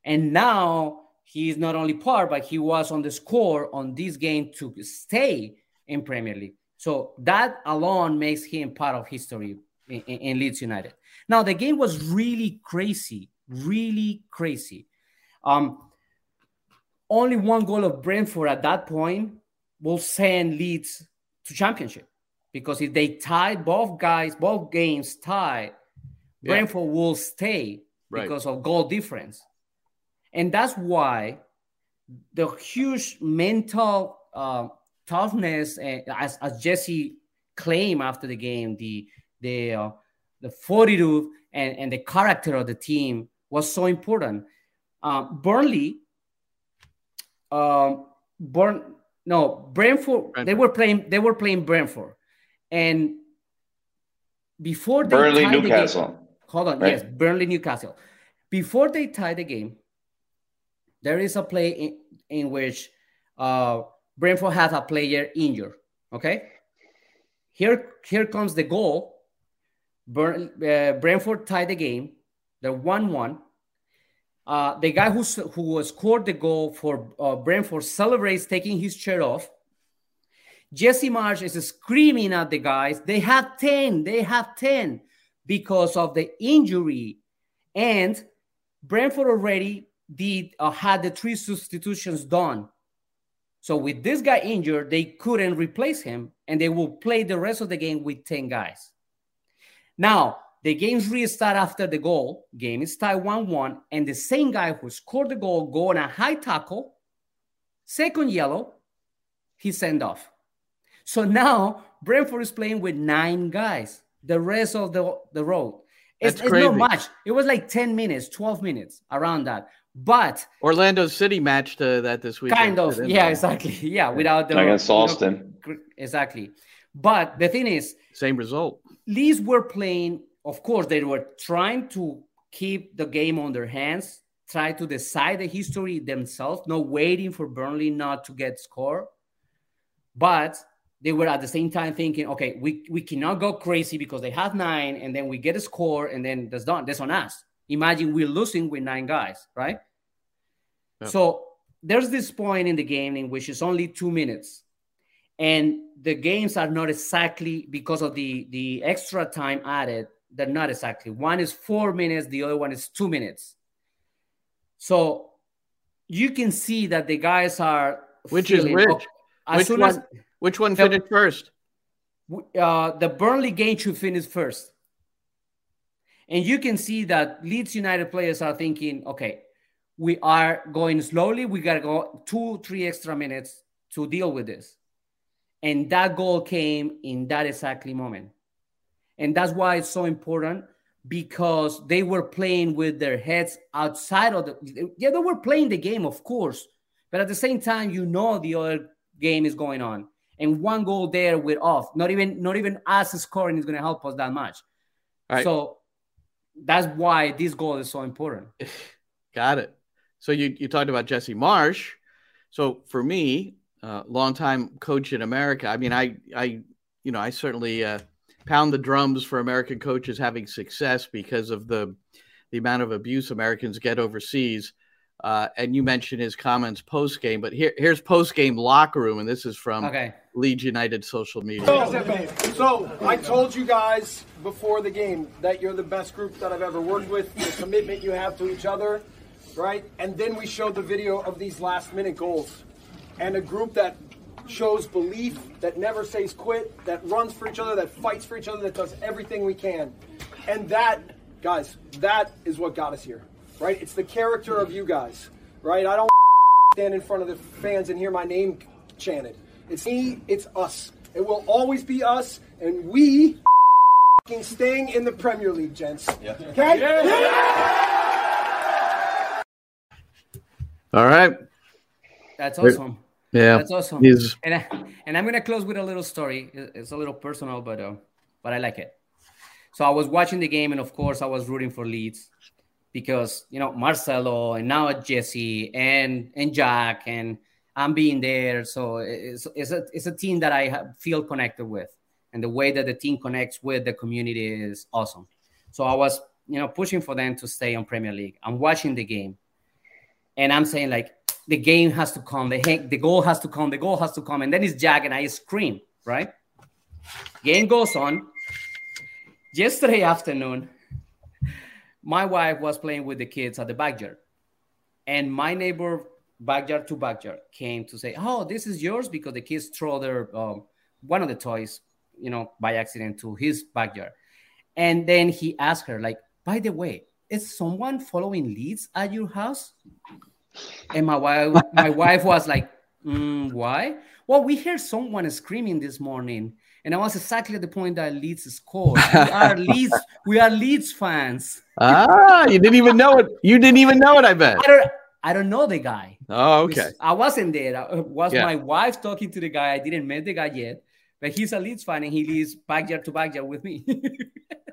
And now he's not only part, but he was on the score on this game to stay in Premier League. So that alone makes him part of history in, in, Leeds United. Now the game was really crazy, really crazy. Um, only one goal of Brentford at that point will send Leeds to championship because if they tie both guys, both games tie, yeah. Brentford will stay right. because of goal difference. And that's why the huge mental uh, toughness, uh, as, as Jesse claimed after the game, the the uh, the fortitude and, and the character of the team was so important. Uh, Burnley, um, Burn, no Brentford, Brentford, they were playing. They were playing Brentford, and before they Burnley Newcastle. The game, hold on, right? yes, Burnley Newcastle. Before they tie the game, there is a play in, in which uh, Brentford has a player injured. Okay, here here comes the goal. Burn, uh, Brentford tied the game. They're one-one. Uh, the guy who who scored the goal for uh, Brentford celebrates taking his shirt off Jesse Marsch is screaming at the guys. They have 10, they have 10 because of the injury. And Brentford already did uh, had the three substitutions done. So with this guy injured, they couldn't replace him, and they will play the rest of the game with 10 guys. Now, the games restart after the goal. Game is tied 1-1, and the same guy who scored the goal go on a high tackle, second yellow, he sent off. So now Brentford is playing with nine guys the rest of the, the road. It's, it's not much. It was like 10 minutes, 12 minutes around that. But Orlando City matched uh, that this week. Kind of, yeah, exactly. Yeah, without the against Austin. Know, exactly. But the thing is, same result. Leeds were playing. Of course, they were trying to keep the game on their hands, try to decide the history themselves, not waiting for Burnley not to get score. But they were at the same time thinking, okay, we, we cannot go crazy because they have nine, and then we get a score, and then that's done. That's on us. Imagine we're losing with nine guys, right? So there's this point in the game in which it's only two minutes, and the games are not exactly because of the the extra time added. They're not exactly. One is four minutes, the other one is two minutes. So you can see that the guys are which is which. Okay, as which one? As, which one finished the, first? Uh, the Burnley game should finish first. And you can see that Leeds United players are thinking, okay, we are going slowly. We got to go two, three extra minutes to deal with this. And that goal came in that exactly moment. And that's why it's so important because they were playing with their heads outside of the. Yeah, they were playing the game, of course. But at the same time, you know the other game is going on. And one goal there, we're off. Not even not even us scoring is going to help us that much. Right. So that's why this goal is so important. Got it. So you, you talked about Jesse Marsch. So for me, uh, longtime coach in America, I mean, I, I, you know, I certainly uh, pound the drums for American coaches having success because of the, the amount of abuse Americans get overseas. Uh, and you mentioned his comments post game, but here, here's post game locker room, and this is from okay. Leeds United social media. So, so, I told you guys before the game that you're the best group that I've ever worked with. The commitment you have to each other, right? And then we showed the video of these last minute goals. And a group that shows belief, that never says quit, that runs for each other, that fights for each other, that does everything we can. And that, guys, that is what got us here, right? It's the character of you guys, right? I don't stand in front of the fans and hear my name chanted. It's me, it's us. It will always be us, and we staying in the Premier League, gents. Yeah. Okay? Yeah. All right. That's awesome. Yeah, that's awesome. He's... And I, and I'm gonna close with a little story. It's a little personal, but uh, but I like it. So I was watching the game, and of course, I was rooting for Leeds because you know Marcelo and now Jesse and and Jack and I'm being there. So it's it's a it's a team that I feel connected with, and the way that the team connects with the community is awesome. So I was you know pushing for them to stay on Premier League. I'm watching the game, and I'm saying like the game has to come, the heck, the goal has to come, the goal has to come, and then it's Jack and I scream, right? Game goes on. Yesterday afternoon, my wife was playing with the kids at the backyard, and my neighbor backyard to backyard came to say, "Oh, this is yours," because the kids throw their um, one of the toys, you know, by accident to his backyard, and then he asked her, like, "By the way, is someone following Leeds at your house? And my wife, my wife was like, mm, why? Well, we heard someone screaming this morning, and I was exactly at the point that Leeds scored. We are Leeds, we are Leeds fans. ah, you didn't even know it. You didn't even know it. I bet. I don't, I don't know the guy. Oh, okay. I wasn't there. It was yeah. my wife talking to the guy. I didn't meet the guy yet, but he's a Leeds fan and he lives backyard to backyard with me.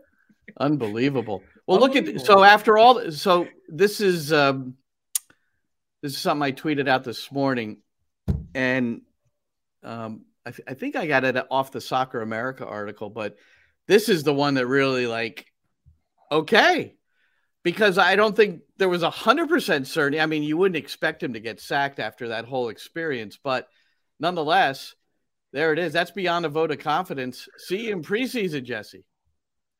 Unbelievable. Well, look at so after all. So this is um, this is something I tweeted out this morning, and um, I, th- I think I got it off the Soccer America article, but this is the one that really like okay because I don't think there was a hundred percent certainty. I mean, you wouldn't expect him to get sacked after that whole experience, but nonetheless, There it is. That's beyond a vote of confidence. See you in preseason, Jesse.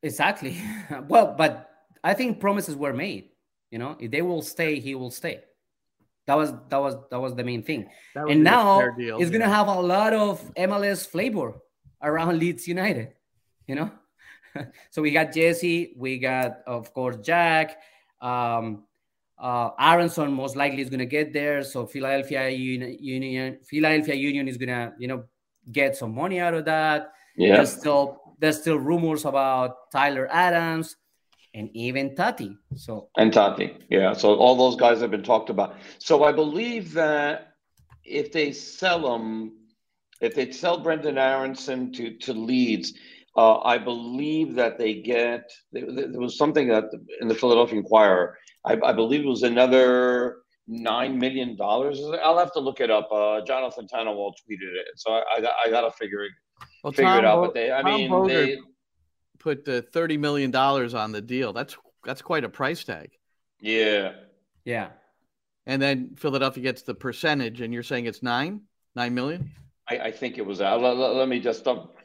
Exactly. well, but I think promises were made. You know, if they will stay, he will stay. That was that was that was the main thing. And now deal, it's yeah. gonna have a lot of MLS flavor around Leeds United. You know, so we got Jesse, we got of course Jack. Um, uh, Aaronson most likely is gonna get there. So Philadelphia Union, Union Philadelphia Union is gonna you know get some money out of that. Yeah. There's still there's still rumors about Tyler Adams and even Tati. So and Tati, yeah. So all those guys have been talked about. So I believe that if they sell them, if they sell Brendan Aaronson to to Leeds, uh, I believe that they get. There, was something that in the Philadelphia Inquirer. I, I believe it was another nine million dollars. I'll have to look it up. Uh, Jonathan Tannenwald tweeted it, so I, I, I got to figure well, figure Tom it out. Bo- but they, I Tom mean, they put the thirty million dollars on the deal. That's that's quite a price tag. Yeah. Yeah. And then Philadelphia gets the percentage, and you're saying it's nine, nine million. I, I think it was. Uh, let, let, let me just stop.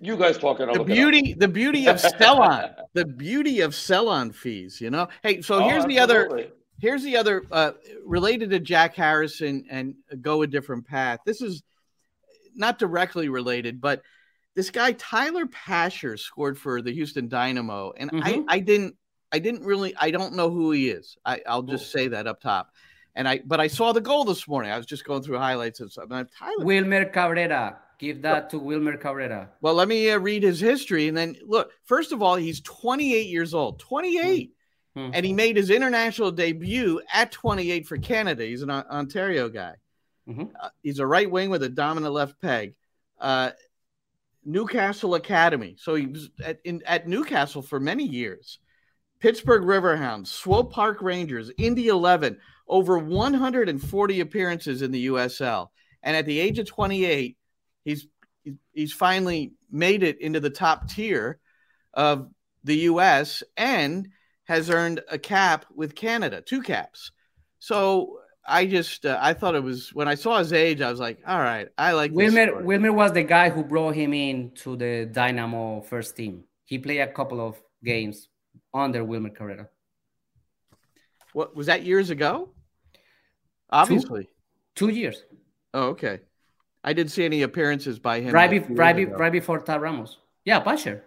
You guys talking? About. The beauty, the beauty of sell on, the beauty of sell on fees. You know. Hey, so oh, here's absolutely. the other. Here's the other uh, related to Jack Harrison and go a different path. This is not directly related, but this guy Tyler Pasher scored for the Houston Dynamo, and mm-hmm. I I didn't I didn't really I don't know who he is. I I'll just say that up top. And I but I saw the goal this morning. I was just going through highlights of something. Tyler Wilmer Cabrera. Give that to Wilmer Cabrera. Well, let me uh, read his history and then look. First of all, he's 28 years old. 28. Mm-hmm. And he made his international debut at 28 for Canada. He's an Ontario guy. Mm-hmm. Uh, he's a right wing with a dominant left peg. Uh, Newcastle Academy. So he was at, in, at Newcastle for many years. Pittsburgh Riverhounds, Swope Park Rangers, Indy 11, over 140 appearances in the USL. And at the age of 28, he's he's finally made it into the top tier of the US and has earned a cap with Canada, two caps. So I just uh, I thought it was when I saw his age, I was like, all right, I like Wilmer. Wilmer was the guy who brought him in to the Dynamo first team. He played a couple of games under Wilmer Cabrera. What was that years ago? Obviously, two, two years. Oh, okay. I didn't see any appearances by him. Right, be, right, be, right before Tab Ramos. Yeah, Pasher.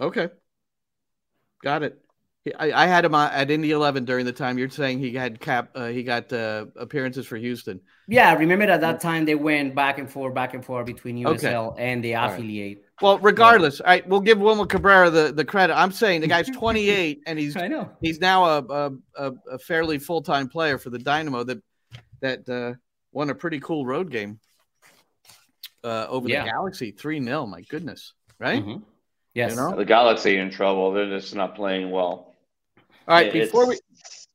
Okay, got it. I, I, had him at Indy 11 during the time you're saying he had cap. Uh, he got uh, appearances for Houston. Yeah, remember at that time they went back and forth, back and forth between USL okay. and the affiliate. Right. Well, regardless, all right, we'll give Wilmer Cabrera the, the credit. I'm saying the guy's 28 and he's I know he's now a a, a fairly full time player for the Dynamo that that uh, won a pretty cool road game uh, over yeah. the Galaxy three 0 My goodness, right? Mm-hmm. Yes, you know? the Galaxy in trouble. They're just not playing well. All right, before we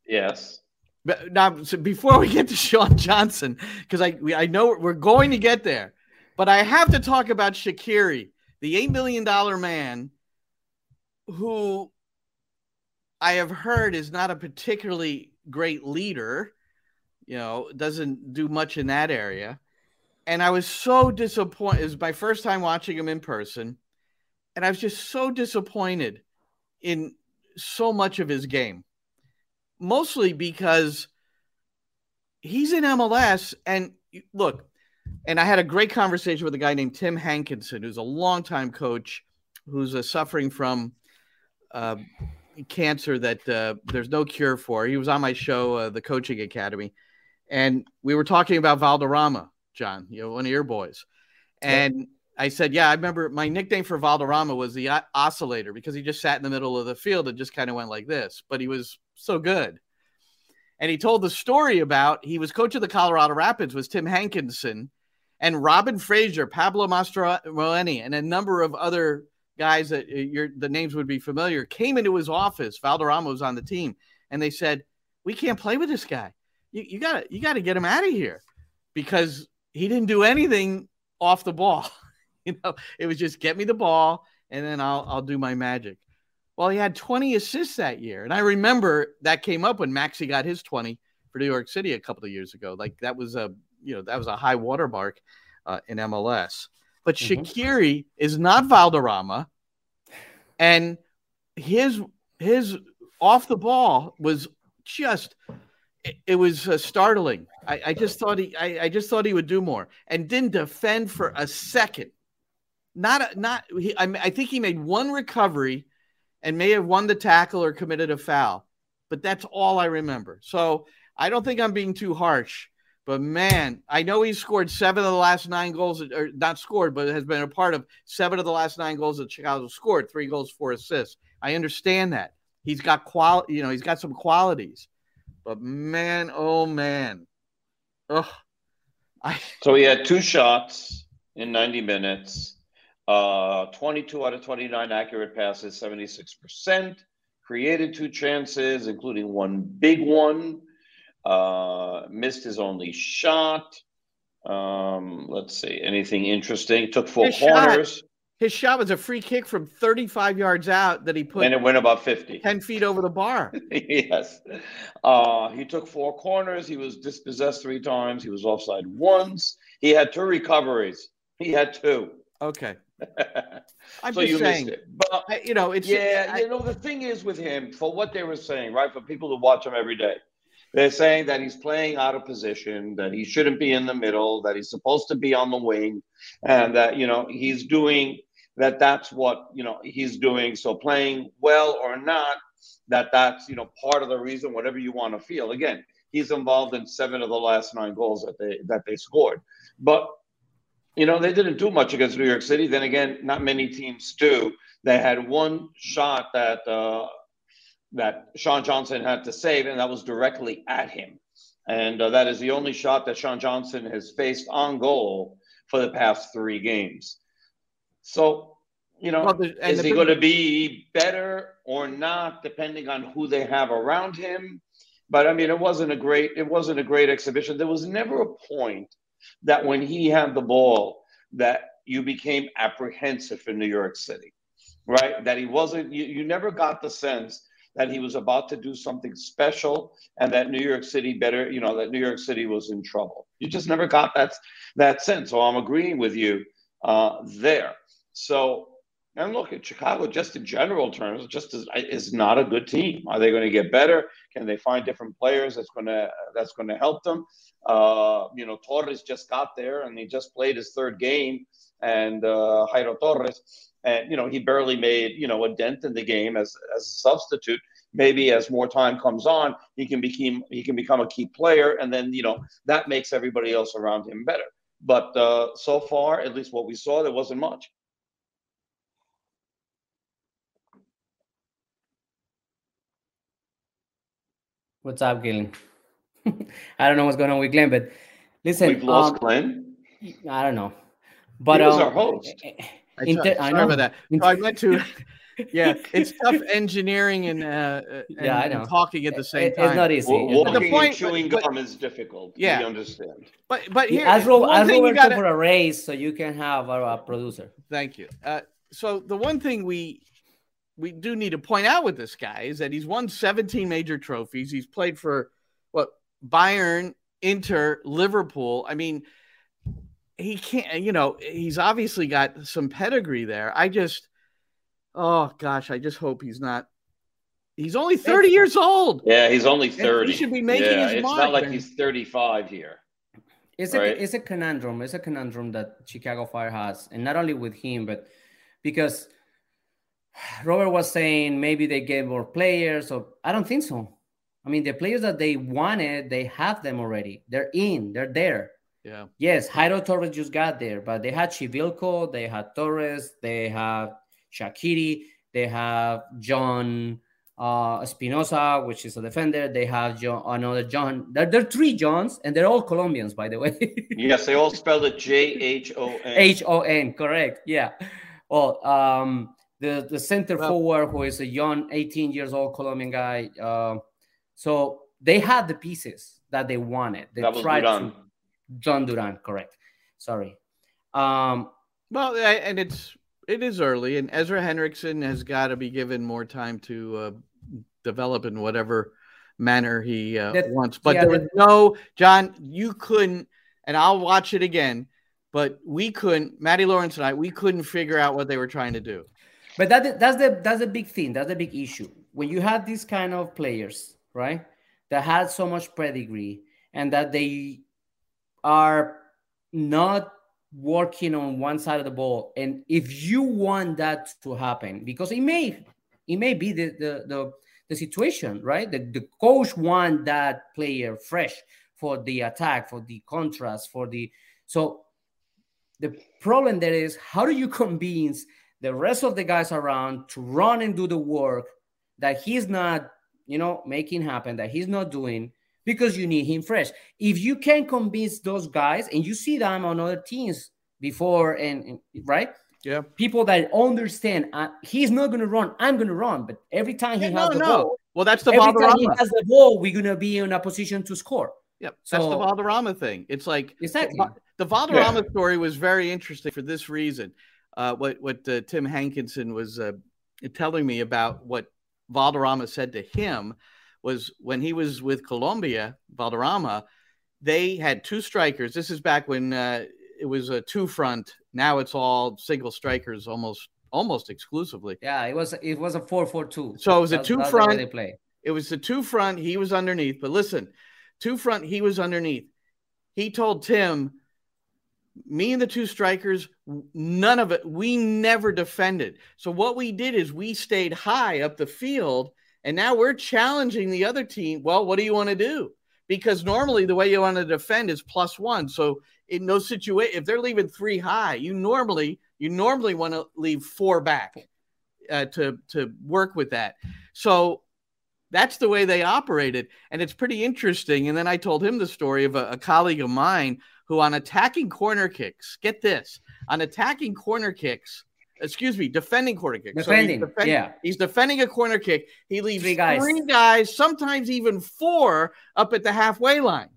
yes. But now, so before we get to Sean Johnson, because I we, I know we're going to get there, but I have to talk about Shaqiri, the eight million dollar man, who I have heard is not a particularly great leader. You know, doesn't do much in that area, and I was so disappointed. It was my first time watching him in person, and I was just so disappointed in so much of his game, mostly because he's in MLS. And look, and I had a great conversation with a guy named Tim Hankinson, who's a longtime coach who's uh, suffering from uh, cancer that uh, there's no cure for. He was on my show, uh, The Coaching Academy, and we were talking about Valderrama, John, you know, one of your boys. And I said, yeah, I remember my nickname for Valderrama was the oscillator because he just sat in the middle of the field and just kind of went like this, but he was so good. And he told the story about he was coach of the Colorado Rapids was Tim Hankinson and Robin Fraser, Pablo Mastroeni, and a number of other guys that uh, your the names would be familiar came into his office. Valderrama was on the team, and they said, "We can't play with this guy. You, you gotta you gotta get him out of here because he didn't do anything off the ball." you know, it was just get me the ball and then I'll I'll do my magic. Well, he had 20 assists that year. And I remember that came up when Maxi got his 20 for New York City a couple of years ago. Like that was a, you know, that was a high watermark uh, in MLS. but mm-hmm. Shaqiri is not Valderrama, and his his off the ball was just it, it was uh, startling. I, I, just thought he I, I, just thought he would do more and didn't defend for a second. Not a, not he, I, I think he made one recovery and may have won the tackle or committed a foul, but that's all I remember. So I don't think I'm being too harsh. But man, I know he scored seven of the last nine goals, or not scored, but has been a part of seven of the last nine goals that Chicago scored, three goals, four assists. I understand that. He's got quality, you know, he's got some qualities. But man, oh man. Ugh. I... So he had two shots in 90 minutes, uh, 22 out of 29 accurate passes, 76%, created two chances, including one big one, uh, missed his only shot. Um, let's see, anything interesting? Took four his corners. Shot, his shot was a free kick from 35 yards out that he put, and it went about 50, 10 feet over the bar. yes, uh, he took four corners. He was dispossessed three times. He was offside once. He had two recoveries. He had two. Okay. I'm so you saying, missed it. But you know, it's yeah. I, you know, the thing is with him, for what they were saying, right? For people to watch him every day, they're saying that he's playing out of position, that he shouldn't be in the middle, that he's supposed to be on the wing, and that you know he's doing that. That's what you know he's doing. So playing well or not, that that's you know part of the reason. Whatever you want to feel. Again, he's involved in seven of the last nine goals that they that they scored, but you know they didn't do much against New York City. Then again, not many teams do. They had one shot that. Uh, that Sean Johnson had to save, and that was directly at him. And uh, that is the only shot that Sean Johnson has faced on goal for the past three games. So, you know, well, is he going to be better or not, depending on who they have around him? But I mean, it wasn't a great it wasn't a great exhibition. There was never a point that when he had the ball that you became apprehensive in New York City, right? That he wasn't. You, you never got the sense that he was about to do something special and that New York City better, you know, that New York City was in trouble. You just never got that that sense. So I'm agreeing with you uh, there. So and look at Chicago, just in general terms, just is, is not a good team. Are they going to get better? Can they find different players that's going to that's going to help them? Uh, you know, Torres just got there and he just played his third game, and uh, Jairo Torres and you know he barely made you know a dent in the game as as a substitute. Maybe as more time comes on, he can become he can become a key player, and then you know that makes everybody else around him better. But uh, so far, at least what we saw, there wasn't much. What's up, Gillen? I don't know what's going on with Glenn, but listen, we've lost um, Glenn. I don't know, but he was um, our host. Eh, eh, I, Inter- I know about that. So I went to. yeah, it's tough engineering and, uh, and, yeah, I know. And talking at the same it, time. It's not easy. Well, walking the point, and chewing but, gum is difficult. Yeah, we understand. But but here, as Ro- as Roberto gotta... for a raise, so you can have a, a producer. Thank you. Uh, so the one thing we we do need to point out with this guy is that he's won 17 major trophies. He's played for what Bayern, Inter, Liverpool. I mean he can't, you know, he's obviously got some pedigree there. I just, oh gosh, I just hope he's not. He's only 30 years old. Yeah, he's only 30. he should be making yeah, his it's mark, not like he's 35 here. It's right? a it's a conundrum. It's a conundrum that Chicago Fire has, and not only with him, but because Robert was saying maybe they gave more players. So I don't think so. I mean, the players that they wanted, they have them already. They're in. They're there. Yeah. Yes, Jairo Torres just got there, but they had Przybyłko, they had Torres, they have Shaqiri, they have John uh, Espinoza, which is a defender. They have John, another John. There, there are three Johns, and they're all Colombians, by the way. yes, they all spell it J H O N. H O N, correct. Yeah. Well, um, the the center well, forward, who is a young, 18 years old Colombian guy. Uh, so they had the pieces that they wanted. They tried to Jhon Durán, correct. Sorry. Um, well, and it's it is early, and Ezra Hendrickson has got to be given more time to uh, develop in whatever manner he uh, that, wants. But yeah, there was no John. You couldn't, and I'll watch it again. but we couldn't. Matty Lawrence and I, we couldn't figure out what they were trying to do. But that that's the that's a big thing. That's a big issue. When you have these kind of players, right, that had so much pedigree and that they are not working on one side of the ball, and if you want that to happen, because it may it may be the the the, the situation, right? The, the coach want that player fresh for the attack, for the contrast, for the so the problem there is how do you convince the rest of the guys around to run and do the work that he's not, you know, making happen, that he's not doing because you need him fresh. If you can convince those guys, and you see them on other teams before, and, and right, yeah, people that understand uh, he's not going to run, I'm going to run, but every time he yeah, has no, the no. ball, well, that's the every time he has the ball, we're going to be in a position to score. Yep, so, that's the Valderrama thing. It's like exactly the Valderrama yeah. story was very interesting for this reason. Uh, what what uh, Tim Hankinson was uh, telling me about what Valderrama said to him was when he was with Colombia, Valderrama, they had two strikers. This is back when uh, it was a two front. Now it's all single strikers, almost almost exclusively. Yeah, it was it was a four four two. So it was a two front. They play. It was the two front. He was underneath. But listen, two front. He was underneath. He told Tim me and the two strikers, none of it, we never defended. So what we did is we stayed high up the field, and now we're challenging the other team. Well, what do you want to do? Because normally the way you want to defend is plus one. So in those situations, if they're leaving three high, you normally you normally want to leave four back uh, to to work with that. So that's the way they operated, and it's pretty interesting. And then I told him the story of a, a colleague of mine who on attacking corner kicks, get this, on attacking corner kicks, excuse me, defending corner kicks. Defending, so he's yeah. He's defending a corner kick. He leaves three guys. three guys, sometimes even four, up at the halfway line.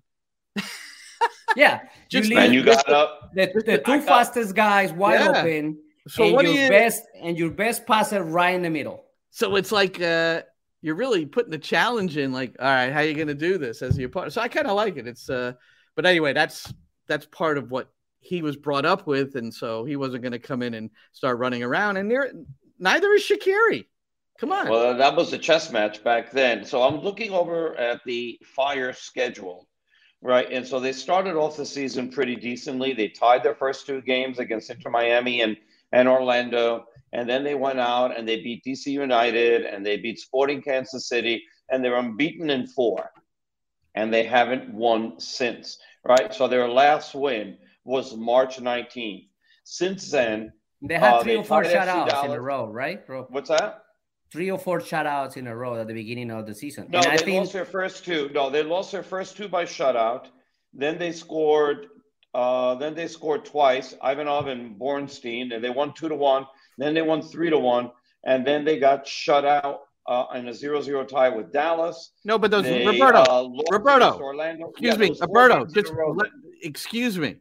yeah, just you, you got up. The, the two fastest guys wide yeah. open. So and what your you, best and your best passer right in the middle. So it's like uh, you're really putting the challenge in. Like, all right, how are you going to do this as your partner So I kind of like it. It's uh, but anyway, that's that's part of what he was brought up with, and so he wasn't going to come in and start running around. And neither is Shaqiri Come on. Well, that was a chess match back then. So I'm looking over at the Fire schedule, right? And so they started off the season pretty decently. They tied their first two games against Inter Miami and and Orlando, and then they went out and they beat DC United and they beat Sporting Kansas City, and they're unbeaten in four, and they haven't won since right? So their last win was March 19th. Since then, they had uh, three or four shutouts in a row, right? What's that? Three or four shutouts in a row at the beginning of the season. No, and they I think... lost their first two. No, they lost their first two by shutout. Then they scored. Uh, then they scored twice, Ivanov and Bornstein, and they won two to one. Then they won three to one, and then they got shut out uh, in a 0-0 tie with Dallas. No, but those they, Roberto, uh, Roberto, Orlando. Excuse yeah, me, Roberto. Just let, excuse me.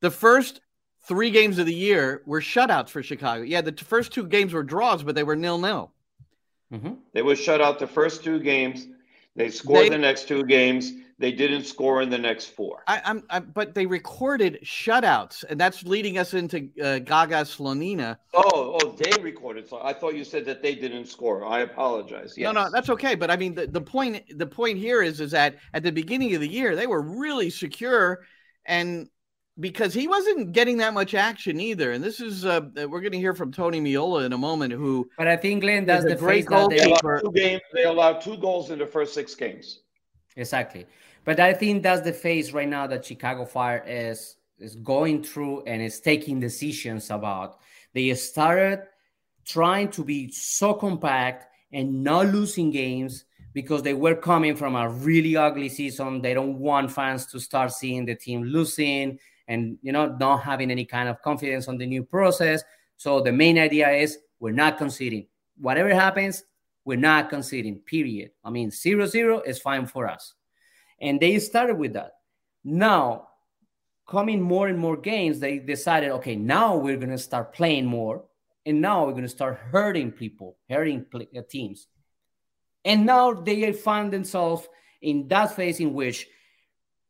The first three games of the year were shutouts for Chicago. Yeah, the first two games were draws, but they were nil nil. Mm-hmm. They were shut out the first two games. They scored they, the next two games. They didn't score in the next four. I, am but they recorded shutouts, and that's leading us into uh, Gaga Slonina. Oh, oh, they recorded. So I thought you said that they didn't score. I apologize. Yes. No, no, that's okay. But I mean, the, the point the point here is is that at the beginning of the year they were really secure, and because he wasn't getting that much action either. And this is uh, we're going to hear from Tony Meola in a moment. Who, but I think Glenn that's the great goalkeeper. Two games, they allowed two goals in the first six games. Exactly. But I think that's the phase right now that Chicago Fire is is going through and is taking decisions about. They started trying to be so compact and not losing games because they were coming from a really ugly season. They don't want fans to start seeing the team losing and you know not having any kind of confidence on the new process. So the main idea is we're not conceding. Whatever happens, we're not conceding. Period. I mean, zero zero is fine for us. And they started with that. Now, coming more and more games, they decided, okay, now we're going to start playing more. And now we're going to start hurting people, hurting play, uh, teams. And now they find themselves in that phase in which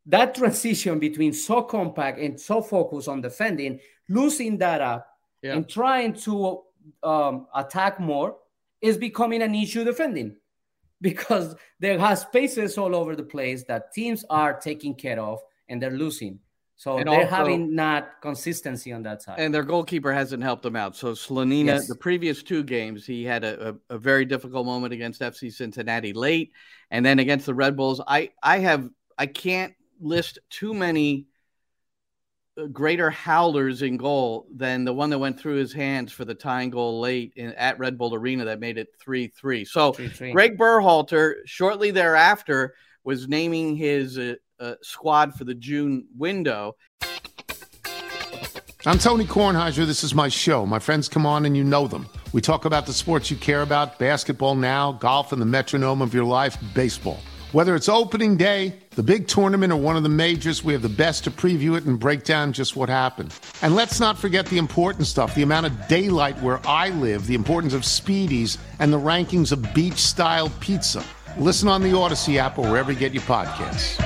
that transition between so compact and so focused on defending, losing data yeah. and trying to um, attack more is becoming an issue defending because there has spaces all over the place that teams are taking care of and they're losing. So and they're also, having not consistency on that side. And their goalkeeper hasn't helped them out. So Slonina, yes. the previous two games, he had a, a, a, very difficult moment against FC Cincinnati late. And then against the Red Bulls, I, I have I can't list too many greater howlers in goal than the one that went through his hands for the tying goal late in, at Red Bull Arena that made it 3 3. So 3-3. Greg Berhalter, shortly thereafter, was naming his uh, uh, squad for the June window. I'm Tony Kornheiser. This is my show. My friends come on and you know them. We talk about the sports you care about basketball now, golf, and the metronome of your life, baseball. Whether it's opening day, the big tournament, or one of the majors, we have the best to preview it and break down just what happened. And let's not forget the important stuff the amount of daylight where I live, the importance of speedies, and the rankings of beach style pizza. Listen on the Odyssey app or wherever you get your podcasts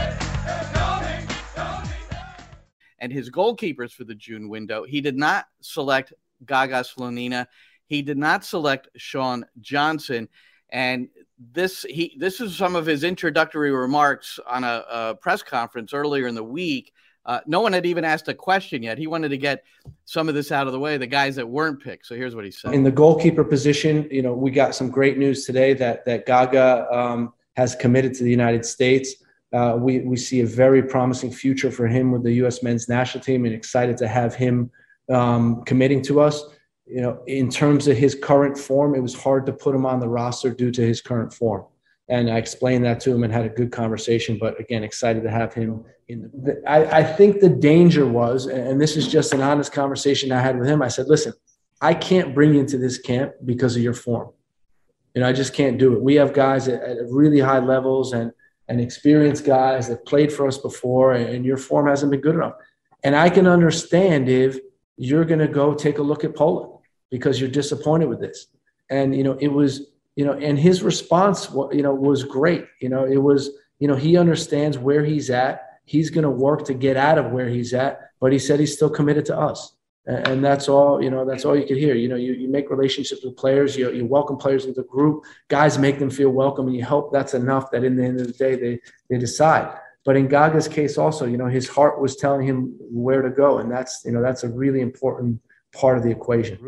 and his goalkeepers for the June window. He did not select Gaga Slonina. He did not select Sean Johnson. And this he this is some of his introductory remarks on a, a press conference earlier in the week. Uh, no one had even asked a question yet. He wanted to get some of this out of the way, the guys that weren't picked. So here's what he said. In the goalkeeper position, you know, we got some great news today that that Gaga um, has committed to the United States. Uh, we, we see a very promising future for him with the U.S. men's national team and excited to have him um, committing to us. You know, in terms of his current form, it was hard to put him on the roster due to his current form. And I explained that to him and had a good conversation. But again, excited to have him in. The, I, I think the danger was, and this is just an honest conversation I had with him. I said, listen, I can't bring you into this camp because of your form. You know, I just can't do it. We have guys at, at really high levels and and experienced guys that played for us before, and your form hasn't been good enough. And I can understand if you're going to go take a look at Poland because you're disappointed with this. And you know, it was you know, and his response, you know, was great. You know, it was you know he understands where he's at. He's going to work to get out of where he's at, but he said he's still committed to us. And that's all you know that's all you can hear. You know you, you make relationships with players. You, you welcome players into the group. Guys make them feel welcome and you help that's enough that in the end of the day they they decide. But in gaga's case also you know his heart was telling him where to go. And that's you know that's a really important part of the equation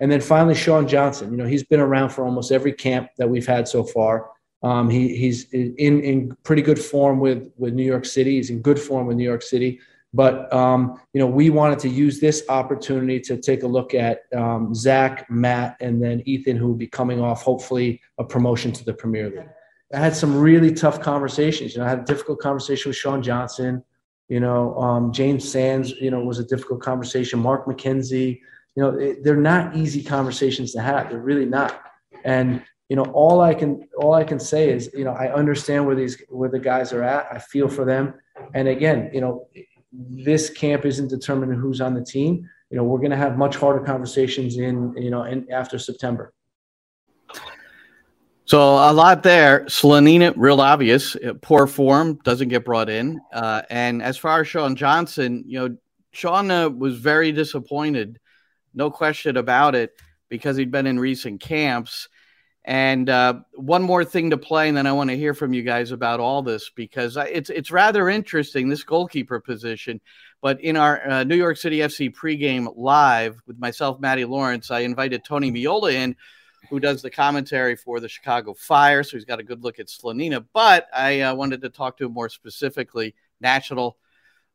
and then finally sean johnson you know he's been around for almost every camp that we've had so far um, he, he's in, in pretty good form with, with New York City. He's in good form with New York City. But um, you know, we wanted to use this opportunity to take a look at um, Zach, Matt, and then Ethan, who will be coming off hopefully a promotion to the Premier League. I had some really tough conversations. You know, I had a difficult conversation with Sean Johnson. You know, um, James Sands. You know, was a difficult conversation. Mark McKenzie. You know, it, they're not easy conversations to have. They're really not. And you know, all I can all I can say is, you know, I understand where these where the guys are at. I feel for them. And again, you know, this camp isn't determining who's on the team. You know, we're going to have much harder conversations in, you know, in, after September. So a lot there. Slonina, real obvious, uh, poor form, doesn't get brought in. Uh, and as far as Sean Johnson, you know, Sean uh, was very disappointed, no question about it, because he'd been in recent camps. And uh, one more thing to play, and then I want to hear from you guys about all this because it's it's rather interesting this goalkeeper position. But in our uh, New York City FC pregame live with myself, Matty Lawrence, I invited Tony Meola in, who does the commentary for the Chicago Fire, so he's got a good look at Slonina. But I uh, wanted to talk to him more specifically, National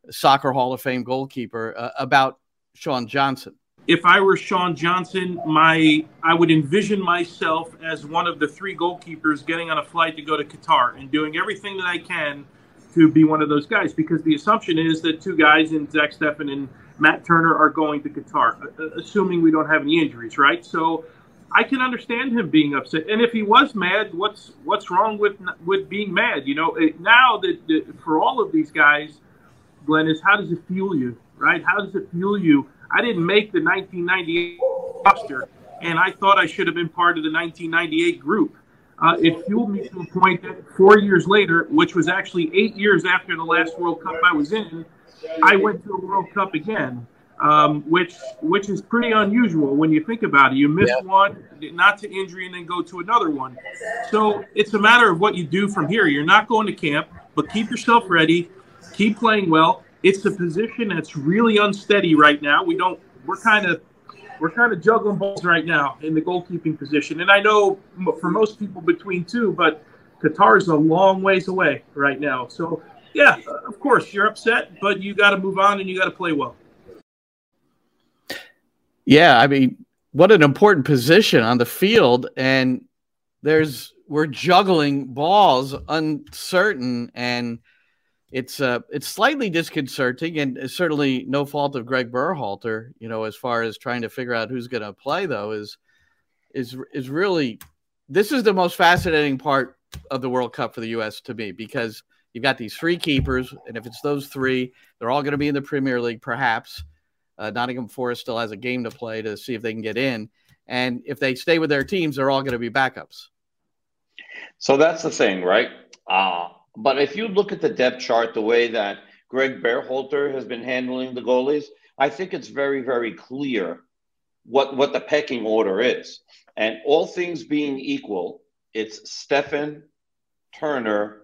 Soccer Hall of Fame goalkeeper, uh, about Sean Johnson if I were Sean Johnson, my I would envision myself as one of the three goalkeepers getting on a flight to go to Qatar and doing everything that I can to be one of those guys because the assumption is that two guys in Zach Steffen and Matt Turner are going to Qatar, assuming we don't have any injuries, right? So I can understand him being upset. And if he was mad, what's what's wrong with with being mad? You know, eh, now that, that for all of these guys, Glenn, is how does it fuel you, right? How does it fuel you? I didn't make the 1998 roster, and I thought I should have been part of the 1998 group. uh, it fueled me to the point that four years later, which was actually eight years after the last World Cup I was in, I went to a World Cup again, um, which which is pretty unusual when you think about it. You miss yeah. one, not to injury, and then go to another one. So it's a matter of what you do from here. You're not going to camp, but keep yourself ready, keep playing well. It's a position that's really unsteady right now. We don't. We're kind of we're kind of juggling balls right now in the goalkeeping position. And I know for most people between two, but Qatar is a long ways away right now. So yeah, of course you're upset, but you got to move on and you got to play well. Yeah, I mean, what an important position on the field, and there's we're juggling balls, uncertain, and it's uh it's slightly disconcerting, and certainly no fault of Greg Berhalter. You know, as far as trying to figure out who's going to play, though, is is is really this is the most fascinating part of the World Cup for the U.S. to me because you've got these three keepers, and if it's those three, they're all going to be in the Premier League, perhaps. Uh, Nottingham Forest still has a game to play to see if they can get in. And if they stay with their teams, they're all going to be backups. So that's the thing, right? Uh, but if you look at the depth chart, the way that Greg Berhalter has been handling the goalies, I think it's very, very clear what, what the pecking order is. And all things being equal, it's Steffen, Turner,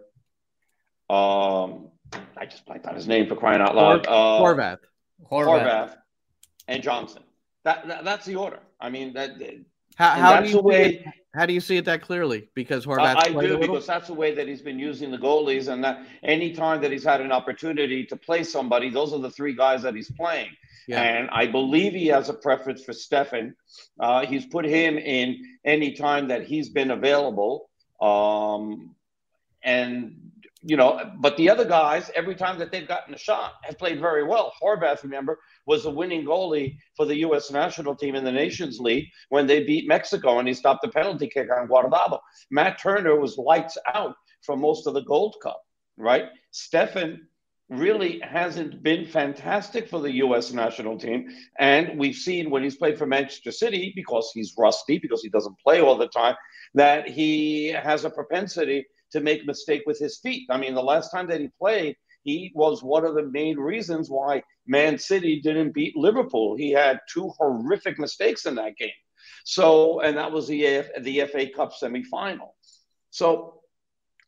um, I just blanked on his name for crying out loud. Uh, Horvath. Horvath. Horvath and Johnson. That, that, that's the order. I mean that. How, how do you way, how do you see it that clearly? Because Horvath. I do because that's the way that he's been using the goalies, and that any time that he's had an opportunity to play somebody, those are the three guys that he's playing. Yeah. And I believe he has a preference for Steffen. Uh, he's put him in any time that he's been available. Um, and you know, but the other guys, every time that they've gotten a shot, have played very well. Horvath, remember, was the winning goalie for the U.S. national team in the Nations League when they beat Mexico and he stopped the penalty kick on Guardado. Matt Turner was lights out for most of the Gold Cup, right? Steffen really hasn't been fantastic for the U.S. national team. And we've seen when he's played for Manchester City, because he's rusty, because he doesn't play all the time, that he has a propensity to make a mistake with his feet. I mean, the last time that he played, he was one of the main reasons why Man City didn't beat Liverpool. He had two horrific mistakes in that game. So, and that was the AF, the FA Cup semifinal. So,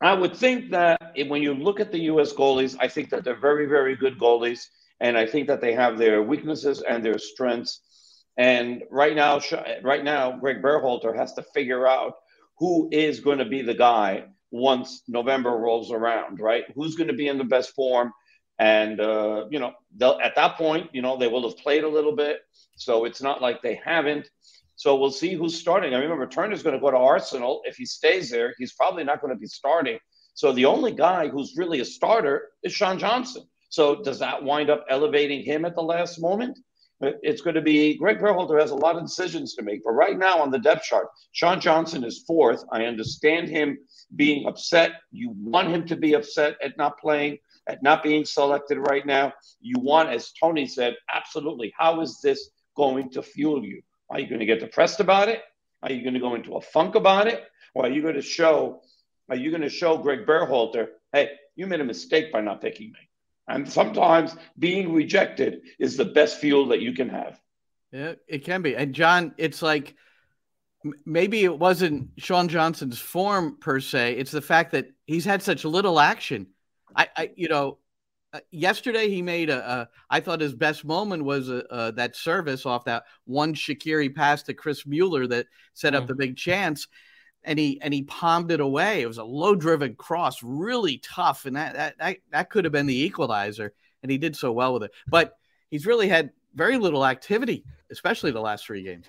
I would think that when you look at the U.S. goalies, I think that they're very, very good goalies, and I think that they have their weaknesses and their strengths. And right now, right now, Greg Berhalter has to figure out who is going to be the guy once November rolls around, right? Who's going to be in the best form? And, uh, you know, they'll, at that point, you know, they will have played a little bit. So it's not like they haven't. So we'll see who's starting. I remember Turner's going to go to Arsenal. If he stays there, he's probably not going to be starting. So the only guy who's really a starter is Sean Johnson. So does that wind up elevating him at the last moment? It's going to be Greg Berhalter has a lot of decisions to make. But right now on the depth chart, Sean Johnson is fourth. I understand him being upset. You want him to be upset at not playing, at not being selected right now. You want, as Tony said, absolutely. How is this going to fuel you? Are you going to get depressed about it? Are you going to go into a funk about it? Or are you going to show, are you going to show Greg Berhalter, hey, you made a mistake by not picking me? And sometimes being rejected is the best fuel that you can have. Yeah, it can be. And John, it's like maybe it wasn't Sean Johnson's form per se. It's the fact that he's had such little action. I, I you know, uh, yesterday he made a, a. I thought his best moment was a, uh, uh, that service off that one Shaqiri pass to Chris Mueller that set up mm-hmm. the big chance and he and he palmed it away. It was a low driven cross, really tough, and that, that that that could have been the equalizer. And he did so well with it. But he's really had very little activity, especially the last three games.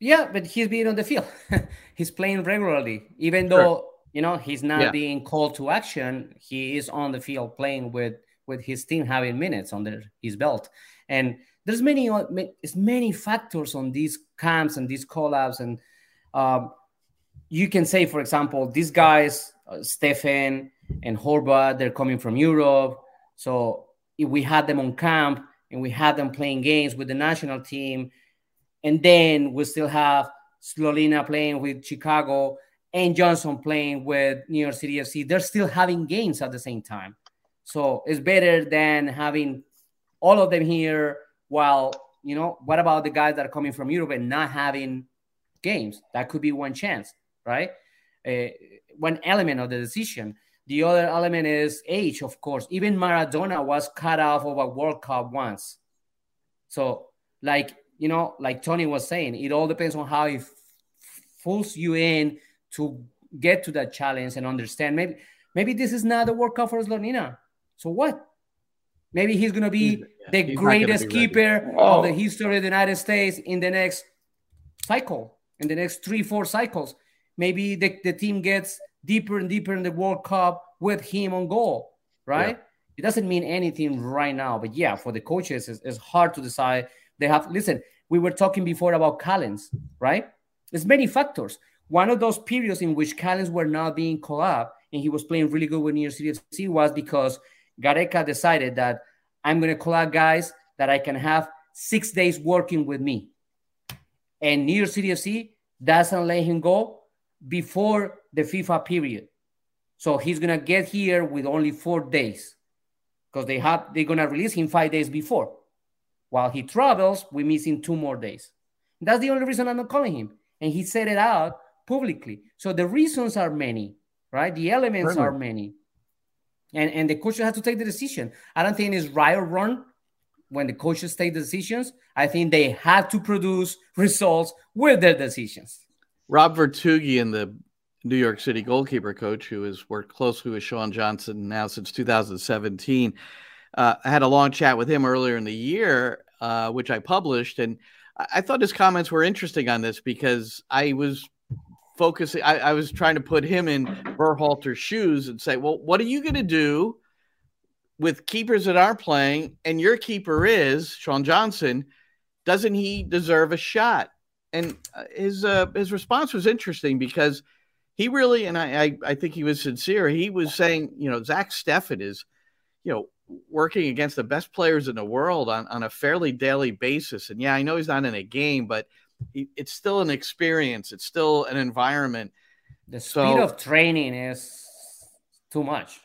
Yeah, but he's been on the field. he's playing regularly, even sure. though you know he's not yeah. being called to action. He is on the field playing with with his team having minutes under his belt, and there's many it's many factors on these camps and these collabs and. Um, you can say, for example, these guys, uh, Steffen and Horvath, they're coming from Europe. So if we had them on camp and we had them playing games with the national team, and then we still have Slonina playing with Chicago, and Johnson playing with New York City FC, they're still having games at the same time. So it's better than having all of them here while, you know, what about the guys that are coming from Europe and not having games? That could be one chance, right? Uh, one element of the decision. The other element is age, of course. Even Maradona was cut off of a World Cup once. So, like, you know, like Tony was saying, it all depends on how it fools you in to get to that challenge and understand maybe maybe this is not the World Cup for Slonina. So what? Maybe he's gonna be he's, the greatest be keeper oh. of the history of the United States in the next cycle, in the next three, four cycles. Maybe the, the team gets deeper and deeper in the World Cup with him on goal, right? Yeah. It doesn't mean anything right now, but yeah, for the coaches, it's, it's hard to decide. They have listen. We were talking before about Callens, right? There's many factors. One of those periods in which Callens were not being called up and he was playing really good with New York City FC was because Gareca decided that I'm going to call out guys that I can have six days working with me. And New York City FC doesn't let him go before the FIFA period. So he's going to get here with only four days because they have they're going to release him five days before. While he travels, we're missing two more days. That's the only reason I'm not calling him. And he said it out publicly. So the reasons are many, right? The elements are many. And, and the coach has to take the decision. I don't think it's right or wrong when the coaches take the decisions. I think they have to produce results with their decisions. Rob Vartughian, the New York City goalkeeper coach who has worked closely with Sean Johnson now since 2017. Uh, I had a long chat with him earlier in the year, uh, which I published, and I thought his comments were interesting on this because I was focusing. I, I was trying to put him in Berhalter's shoes and say, well, what are you going to do with keepers that aren't playing? And your keeper is Sean Johnson. Doesn't he deserve a shot? And uh, his uh, his response was interesting because he really, and I, I, I think he was sincere. He was saying, you know, Zach Steffen is, you know, working against the best players in the world on, on a fairly daily basis. And yeah, I know he's not in a game, but it's still an experience. It's still an environment. The speed so, of training is too much.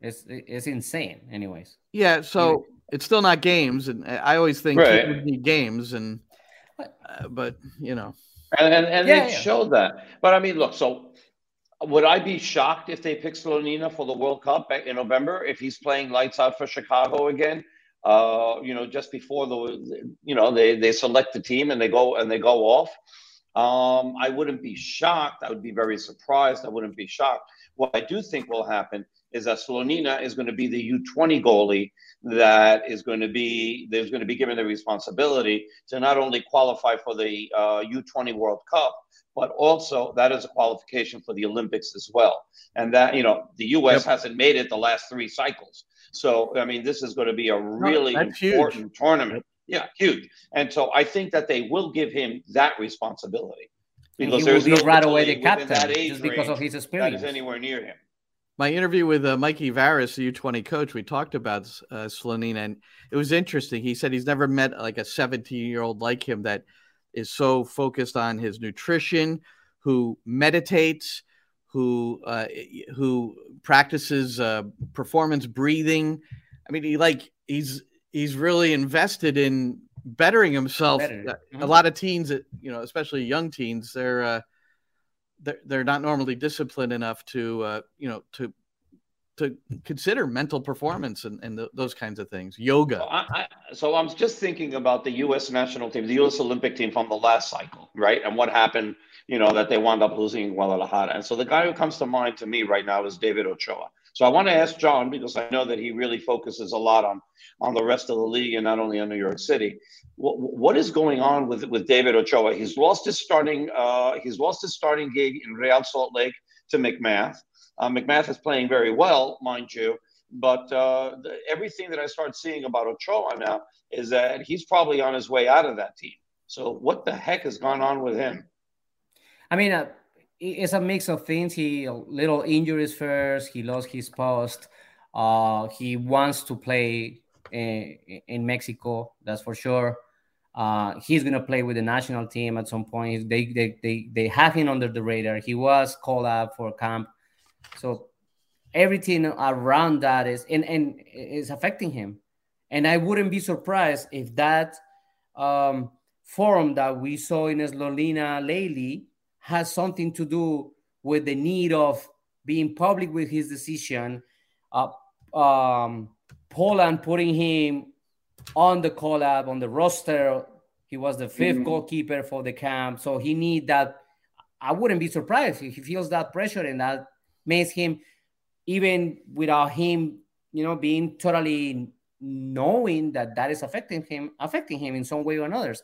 It's it's insane. Anyways. Yeah. So it's still not games, and I always think right. need games, and uh, but you know. And and, and yeah, they yeah. showed that. But I mean, look. So would I be shocked if they pick Slonina for the World Cup in November if he's playing lights out for Chicago again? uh, you know, just before the, you know, they they select the team and they go and they go off. Um, I wouldn't be shocked. I would be very surprised. I wouldn't be shocked. What I do think will happen is that Slonina is going to be the U20 goalie that is going to be there's going to be given the responsibility to not only qualify for the uh, U20 World Cup, but also that is a qualification for the Olympics as well. And that you know the U.S. Yep. hasn't made it the last three cycles, so, I mean, this is going to be a really important huge. tournament. Yeah, huge. And so I think that they will give him that responsibility because there's no right away the captain just because of his experience. That is anywhere near him. My interview with uh, Mikey Varas, the U20 coach, we talked about uh, Slonina, and it was interesting. He said he's never met like a 17 year old like him that is so focused on his nutrition, who meditates, who uh, who practices uh, performance breathing. I mean, he like he's he's really invested in bettering himself. Better. Mm-hmm. A lot of teens, you know, especially young teens, they're uh, they're, they're not normally disciplined enough to uh, you know to to consider mental performance and, and those kinds of things yoga so, I, I, so i'm just thinking about the u.s national team the u.s olympic team from the last cycle right and what happened you know, that they wound up losing in Guadalajara. And so the guy who comes to mind to me right now is David Ochoa. So I want to ask John because I know that he really focuses a lot on on the rest of the league and not only on New York City. what, what is going on with with David Ochoa? He's lost his starting uh, he's lost his starting gig in Real Salt Lake to MacMath. Uh, MacMath is playing very well, mind you. But uh, the, everything that I start seeing about Ochoa now is that he's probably on his way out of that team. So what the heck has gone on with him? I mean, uh, it's a mix of things. He little injuries first. He lost his post. Uh, he wants to play in, in Mexico. That's for sure. Uh, he's gonna play with the national team at some point. They they they they have him under the radar. He was called up for camp, so everything around that is and and is affecting him. And I wouldn't be surprised if that um, forum that we saw in Slonina lately has something to do with the need of being public with his decision. Uh, um, Poland putting him on the call up on the roster. He was the 5th mm-hmm. goalkeeper for the camp, so he need that. I wouldn't be surprised if he feels that pressure, and that makes him, even without him, you know, being totally knowing that that is affecting him, affecting him in some way or another.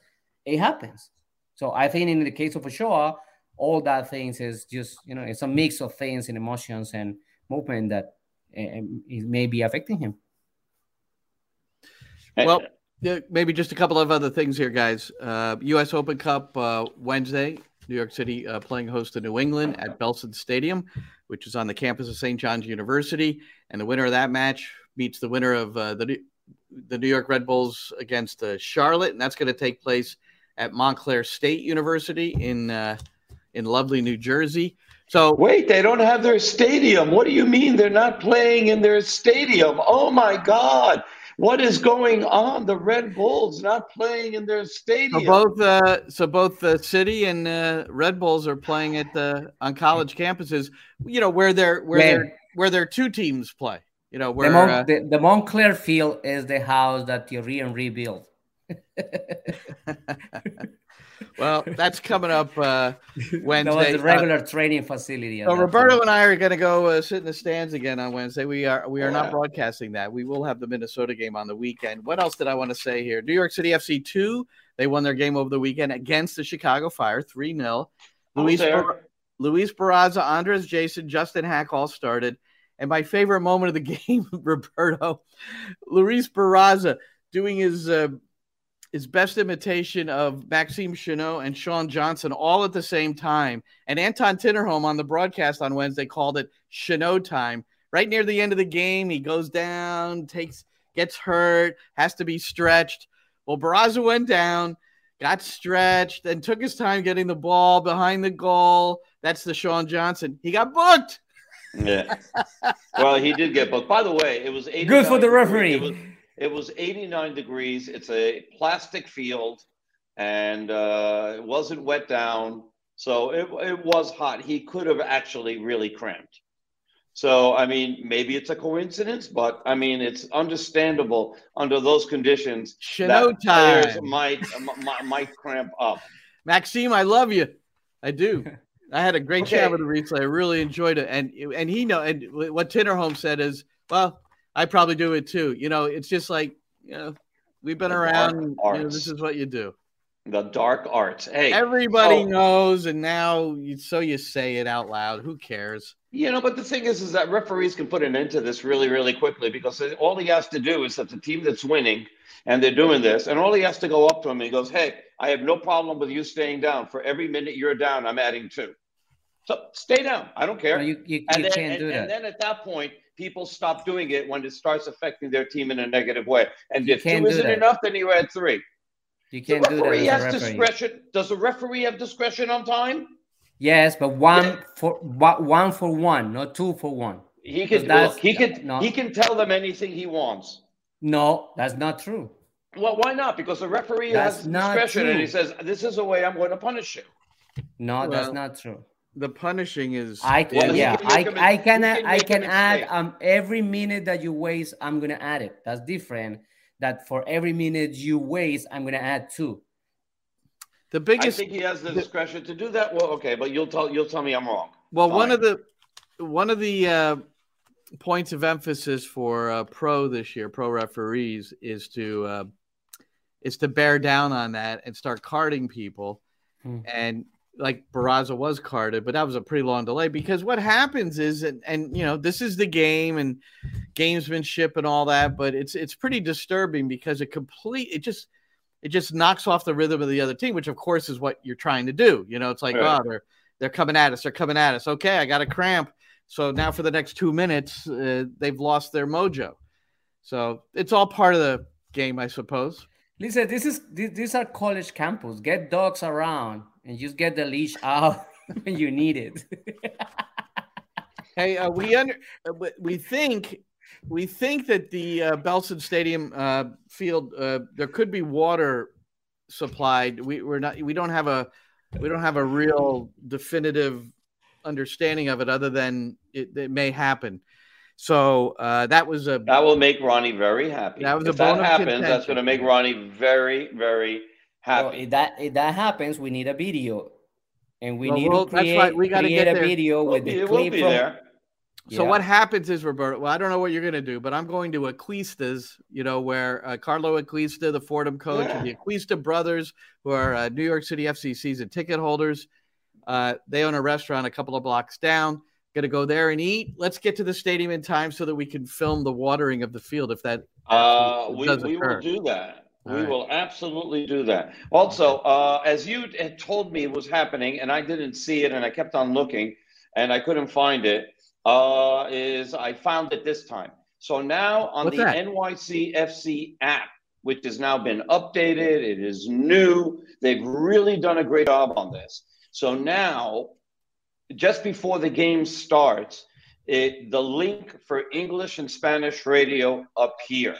It happens. So I think in the case of Ochoa, all that things is just you know it's a mix of things and emotions and movement that uh, may be affecting him. Well, maybe just a couple of other things here, guys. Uh, U.S. Open Cup uh, Wednesday, New York City uh, playing host to New England at Belson Stadium, which is on the campus of St. John's University. And the winner of that match meets the winner of uh, the the New York Red Bulls against uh, Charlotte, and that's going to take place at Montclair State University in uh, in lovely New Jersey. So wait, they don't have their stadium. What do you mean they're not playing in their stadium? Oh my God! What is going on? The Red Bulls not playing in their stadium. So both, uh, so both the city and uh, Red Bulls are playing at the on college campuses. You know where they're where they're where their two teams play. You know where the, Mon- uh, the, the, Montclair field is the house that Thierry Henry built. well, that's coming up uh, Wednesday. That was the regular uh, training facility. So Roberto point. and I are going to go uh, sit in the stands again on Wednesday. We are we are yeah. not broadcasting that. We will have the Minnesota game on the weekend. What else did I want to say here? New York City FC two. They won their game over the weekend against the Chicago Fire, three 0 Luis Bar- Luis Barraza, Andres Jasson, Justin Haak all started. And my favorite moment of the game, Roberto, Luis Barraza doing his uh, his best imitation of Maxime Chanot and Sean Johnson all at the same time. And Anton Tinnerholm on the broadcast on Wednesday called it Chanot time. Right near the end of the game, he goes down, takes gets hurt, has to be stretched. Well, Barraza went down, got stretched, and took his time getting the ball behind the goal. That's the Sean Johnson. He got booked. Yeah. well, he did get booked. By the way, it was good for the referee. It was, 89 degrees. It's a plastic field, and uh, it wasn't wet down, so it, it was hot. He could have actually really cramped. So, I mean, maybe it's a coincidence, but I mean, it's understandable under those conditions Chanot that players might, might might cramp up. Maxime, I love you. I do. I had a great okay. chat with the replay. I really enjoyed it, and and he know and what Tinnerholm said is, well, I probably do it too. You know, it's just like you know, we've been the around. You know, this is what you do. The dark arts. Hey, everybody oh, knows, and now you, so you say it out loud. Who cares? You know, but the thing is, is that referees can put an end to this really, really quickly because all he has to do is that the team that's winning and they're doing this, and all he has to go up to him and he goes, "Hey, I have no problem with you staying down. For every minute you're down, I'm adding two. So stay down. I don't care. No, you, you, you then, can't and, do that. And then at that point, people stop doing it when it starts affecting their team in a negative way. And you if two isn't that. enough, then you add three. You can't the referee do that. has discretion. Does the referee have discretion on time? Yes, but one yeah. for one for one, not two for one. He can look, he can no. he can tell them anything he wants. No, that's not true. Well, why not? Because the referee that's has discretion true. and he says, "This is the way I'm going to punish you." No, well, that's not true the punishing is. I can, well, yeah, I, can I can, can I can add um every minute that you waste, I'm gonna add it. That's different. That for every minute you waste, I'm gonna add two. The biggest. I think he has the discretion to do that. Well, okay, but you'll tell you'll tell me I'm wrong. Well, Fine. one of the one of the uh, points of emphasis for uh, pro this year, pro referees, is to uh, is to bear down on that and start carding people. Hmm. And like Barraza was carded, but that was a pretty long delay because what happens is, and, and you know, this is the game and gamesmanship and all that, but it's it's pretty disturbing because it complete it just it just knocks off the rhythm of the other team, which of course is what you're trying to do. You know, it's like, right. oh, they're they're coming at us, they're coming at us. Okay, I got a cramp, so now for the next two minutes, uh, they've lost their mojo. So it's all part of the game, I suppose. Listen, this is these are college campus. Get dogs around and just get the leash out when you need it. hey, uh, we under uh, we think we think that the uh, Belson Stadium uh, field uh, there could be water supplied. We we're not we don't have a we don't have a real definitive understanding of it other than it, it may happen. So uh, that was a that will make Ronnie very happy. That was if a that happens. Contention. That's going to make Ronnie very very happy. Well, if that if that happens, we need a video, and we well, need well, to create, right. we create get a there. video we'll with be, the we'll clip be from. there. So Yeah. what happens is, Roberto? Well, I don't know what you're going to do, but I'm going to Acquista's, you know, where uh, Carlo Acquista, the Fordham coach, and the Acquista brothers, who are uh, New York City FC season ticket holders, uh, they own a restaurant a couple of blocks down. Going to go there and eat. Let's get to the stadium in time so that we can film the watering of the field if that Uh, we, does we will do that. All we right. will absolutely do that. Also, uh, as you had told me was happening, and I didn't see it, and I kept on looking, and I couldn't find it. Uh, is I found it this time. So now on What's the that? NYC FC app, which has now been updated, it is new. They've really done a great job on this. So now, just before the game starts, it, the link for English and Spanish radio appear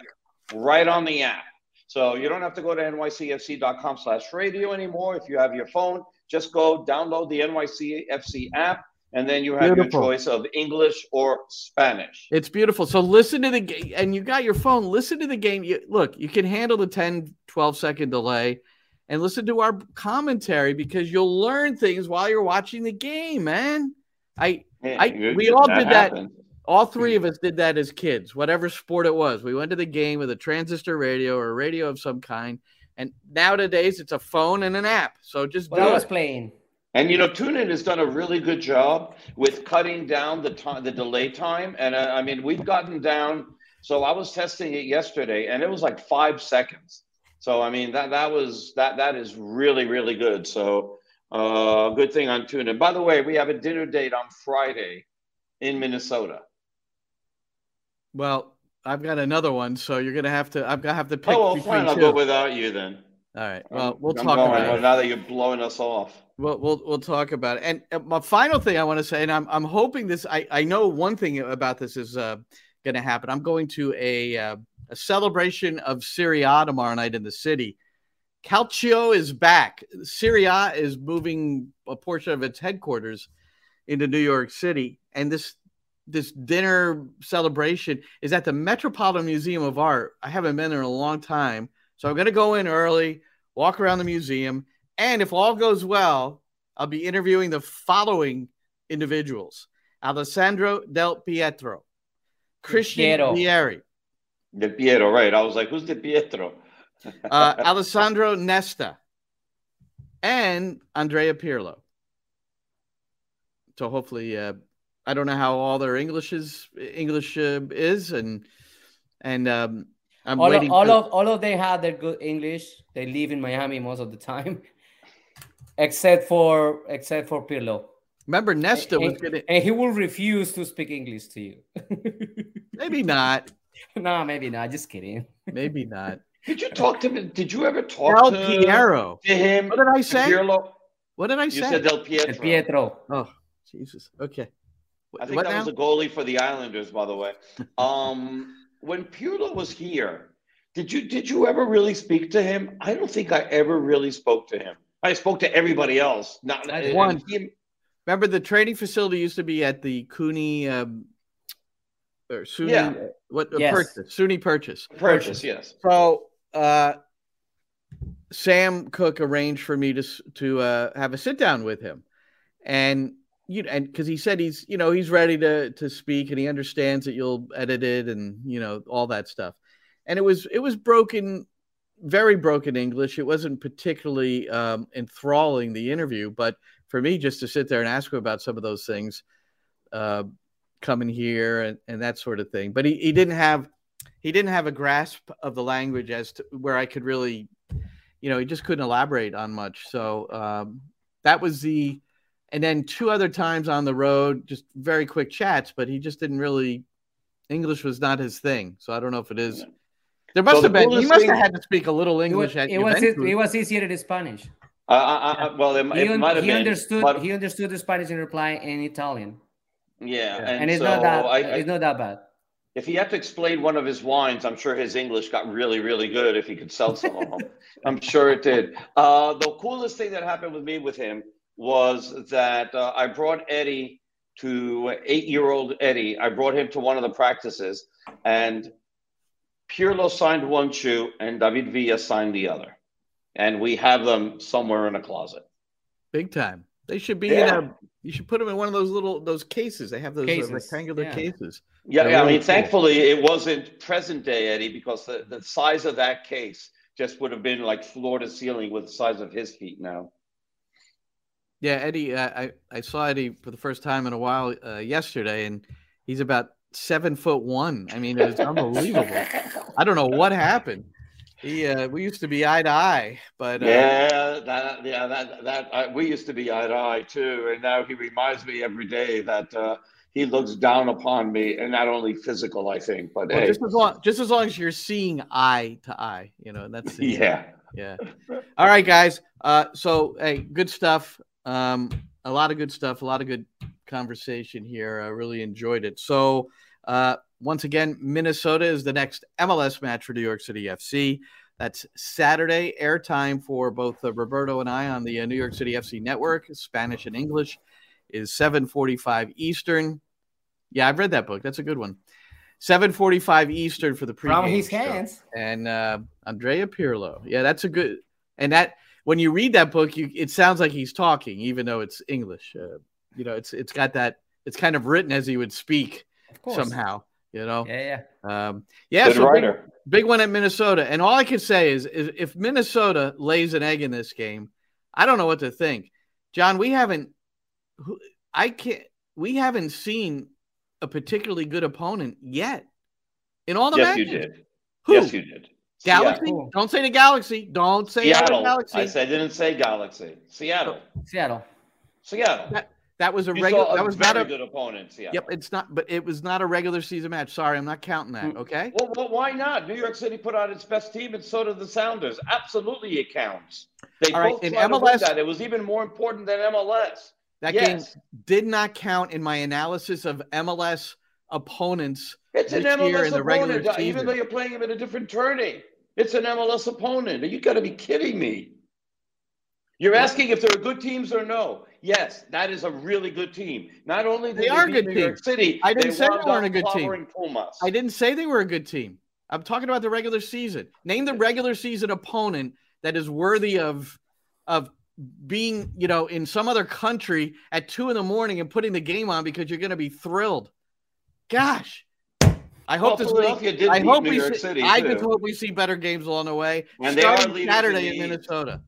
right on the app. So you don't have to go to nycfc.com slash radio anymore. If you have your phone, just go download the NYCFC app, and then you have Beautiful. your choice of English or Spanish. It's beautiful. So listen to the game, and you got your phone. Listen to the game. You, look, you can handle the 10, 12 second delay and listen to our commentary because you'll learn things while you're watching the game, man. I, Yeah, I, we all that did that. Happens. All three of us did that as kids, whatever sport it was. We went to the game with a transistor radio or a radio of some kind. And nowadays it's a phone and an app. So just What do I was it. playing. And you know, TuneIn has done a really good job with cutting down the time, the delay time. And uh, I mean, we've gotten down. So I was testing it yesterday, and it was like five seconds. So I mean, that that was that that is really really good. So uh, good thing on TuneIn. By the way, we have a dinner date on Friday in Minnesota. Well, I've got another one, so you're gonna have to. I'm gonna have to pick Oh, well, between fine. I'll two. go without you then. All right. Well, we'll I'm talk going, about well, it. now that you're blowing us off. We'll, we'll we'll talk about it. And my final thing I want to say, and I'm I'm hoping this. I I know one thing about this is uh, going to happen. I'm going to a uh, a celebration of Serie A tomorrow night in the city. Calcio is back. Serie A is moving a portion of its headquarters into New York City, and this this dinner celebration is at the Metropolitan Museum of Art. I haven't been there in a long time, so I'm going to go in early, walk around the museum, and if all goes well, I'll be interviewing the following individuals: Alessandro Del Pietro, Christian Piero. Vieri, De Pietro, right? I was like, who's De Pietro? uh, Alessandro Nesta, and Andrea Pirlo. So hopefully, uh, I don't know how all their English is English uh, is, and and um, I'm all waiting. of, all for- of all of they have their good English. They live in Miami most of the time, except for except for Pirlo. Remember, Nesta and, was gonna and he will refuse to speak English to you. maybe not, no, maybe not. Just kidding. maybe not. Did you talk to him? Did you ever talk Del to, Piero. to him? What did I say? Pirlo? What did I You say? said Del Pietro. El Pietro. Oh, Jesus. Okay. I think what that now? was a goalie for the Islanders, by the way. Um, when Pirlo was here, did you did you ever really speak to him? I don't think I ever really spoke to him. I spoke to everybody else. Not One. he- Remember, the training facility used to be at the Cooney um, or SUNY, Yeah. what uh, Yes. purchase, SUNY purchase. purchase, yes. So, uh, Sam Cook arranged for me to to uh, have a sit down with him, and you know, and because he said he's you know he's ready to to speak and he understands that you'll edit it and you know all that stuff, and it was it was broken, very broken English. It wasn't particularly um, enthralling the interview, but for me just to sit there and ask him about some of those things, uh, coming here and, and that sort of thing. But he, he didn't have he didn't have a grasp of the language as to where I could really, you know, he just couldn't elaborate on much. So um, that was the, and then two other times on the road, just very quick chats, but he just didn't really, English was not his thing. So I don't know if it is There must so have the been. He must thing, have had to speak a little English it was, at it was, it, it was easier to Spanish. Uh, uh, uh, well, it, he, it might have he been. Understood, but... He understood the Spanish in reply in Italian. Yeah, and, and it's so not that. I, it's not that bad. If he had to explain one of his wines, I'm sure his English got really, really good. If he could sell some of them, I'm sure it did. Uh, the coolest thing that happened with me with him was that uh, I brought Eddie to eight-year-old Eddie. I brought him to one of the practices, and Pirlo signed one shoe and David Villa signed the other. And we have them somewhere in a closet. Big time. They should be yeah. in a you should put them in one of those little those cases. They have those uh, rectangular yeah. cases. Yeah, yeah. I mean, cool. thankfully it wasn't present day, Eddie, because the, the size of that case just would have been like floor to ceiling with the size of his feet now. Yeah, Eddie, uh, I I saw Eddie for the first time in a while uh, yesterday, and he's about seven foot one. I mean, it was unbelievable. I don't know what happened. He, uh, we used to be eye to eye, but uh, yeah, that, yeah, that, that uh, we used to be eye to eye too, and now he reminds me every day that uh, he looks down upon me, and not only physical, I think, but well, hey. just as long, just as long as you're seeing eye to eye, you know, that's yeah, yeah. All right, guys. Uh, so hey, good stuff. Um, a lot of good stuff, a lot of good conversation here. I really enjoyed it. So, uh, once again, Minnesota is the next MLS match for New York City FC. That's Saturday, airtime for both uh, Roberto and I on the uh, New York City FC network, Spanish and English, is 7:45 Eastern. Yeah, I've read that book. That's a good one. 7:45 Eastern for the pre. From his hands. And uh, Andrea Pirlo. Yeah, that's a good. And that when you read that book, you it sounds like he's talking, even though it's English. Uh, you know, it's it's got that. It's kind of written as he would speak somehow. You know. Yeah, yeah. Um, yeah. Good so writer. Big, big one at Minnesota, and all I can say is, is if Minnesota lays an egg in this game, I don't know what to think. John, we haven't. I can't. We haven't seen a particularly good opponent yet in all the yes, matches. you did. Who? Yes, you did. Galaxy. Seattle. Don't say the Galaxy. Don't say Seattle. Galaxy. I said, didn't say Galaxy. Seattle. Seattle. Seattle. That, that was a You regular. a That was very not a good opponent. Seattle. Yep, it's not, but it was not a regular season match. Sorry, I'm not counting that. Mm. Okay. Well, well, why not? New York City put out its best team, and so did the Sounders. Absolutely, it counts. They All right, both in tried to MLS that. It was even more important than MLS. That yes. game did not count in my analysis of MLS opponents It's this an year MLS in the regular opponent, uh, season. even though you're playing them in a different tourney. It's an MLS opponent. You got to be kidding me. You're asking if they're good teams or no. Yes, that is a really good team. Not only did They are good New team. York City, I didn't they say they weren't a good team. Pumas. I didn't say they were a good team. I'm talking about the regular season. Name the regular season opponent that is worthy of of being, you know, in some other country at two in the morning and putting the game on because you're going to be thrilled. Gosh, I hope Well, this Philadelphia week. did I hope New we York see, City, I too. just hope we see better games along the way. And they are starting Saturday in in Minnesota.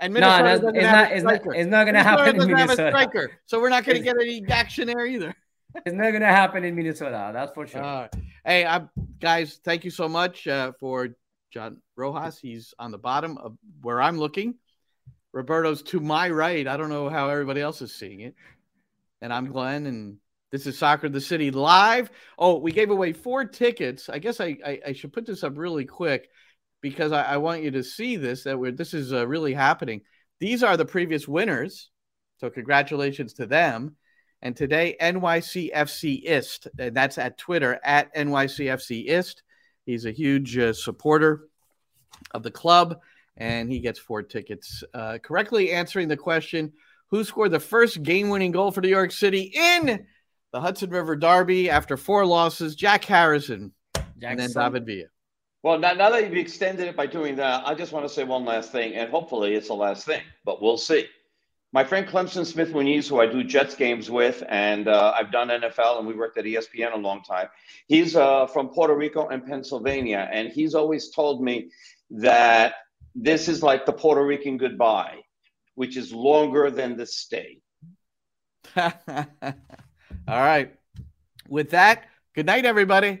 And Minnesota that's- doesn't it's have not- a it's not- it's not gonna happen in doesn't have a Minnesota. striker, so we're not going to get any action there either. It's not gonna happen in Minnesota. That's for sure. Uh, hey, i guys, thank you so much uh, for John Rojas. He's on the bottom of where I'm looking. Roberto's to my right. I don't know how everybody else is seeing it. And I'm Glenn, and this is Soccer the City live. Oh, we gave away four tickets. I guess I I, I should put this up really quick because I, I want you to see this that we're this is uh, really happening. These are the previous winners, so congratulations to them. And today, NYCFCist, and that's at Twitter at NYCFCist. He's a huge uh, supporter of the club, and he gets four tickets. Uh, correctly answering the question who scored the first game winning goal for New York City in the Hudson River Derby after four losses? Jack Harrison, and then David Villa. Well, now, now that you've extended it by doing that, I just want to say one last thing, and hopefully it's the last thing, but we'll see. My friend Clemson Smith Muniz, who I do Jets games with, and uh, I've done NFL and we worked at ESPN a long time. He's uh, from Puerto Rico and Pennsylvania, and he's always told me that this is like the Puerto Rican goodbye, which is longer than the stay. All right. With that, good night, everybody.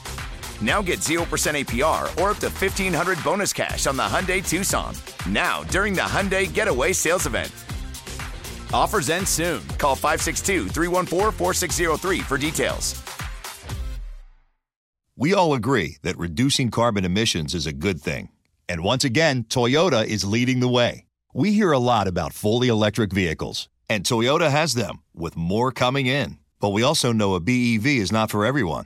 Now get 0% APR or up to 1500 bonus cash on the Hyundai Tucson. Now, during the Hyundai Getaway Sales Event. Offers end soon. Call 562 314 4603 for details. We all agree that reducing carbon emissions is a good thing. And once again, Toyota is leading the way. We hear a lot about fully electric vehicles, and Toyota has them, with more coming in. But we also know a BEV is not for everyone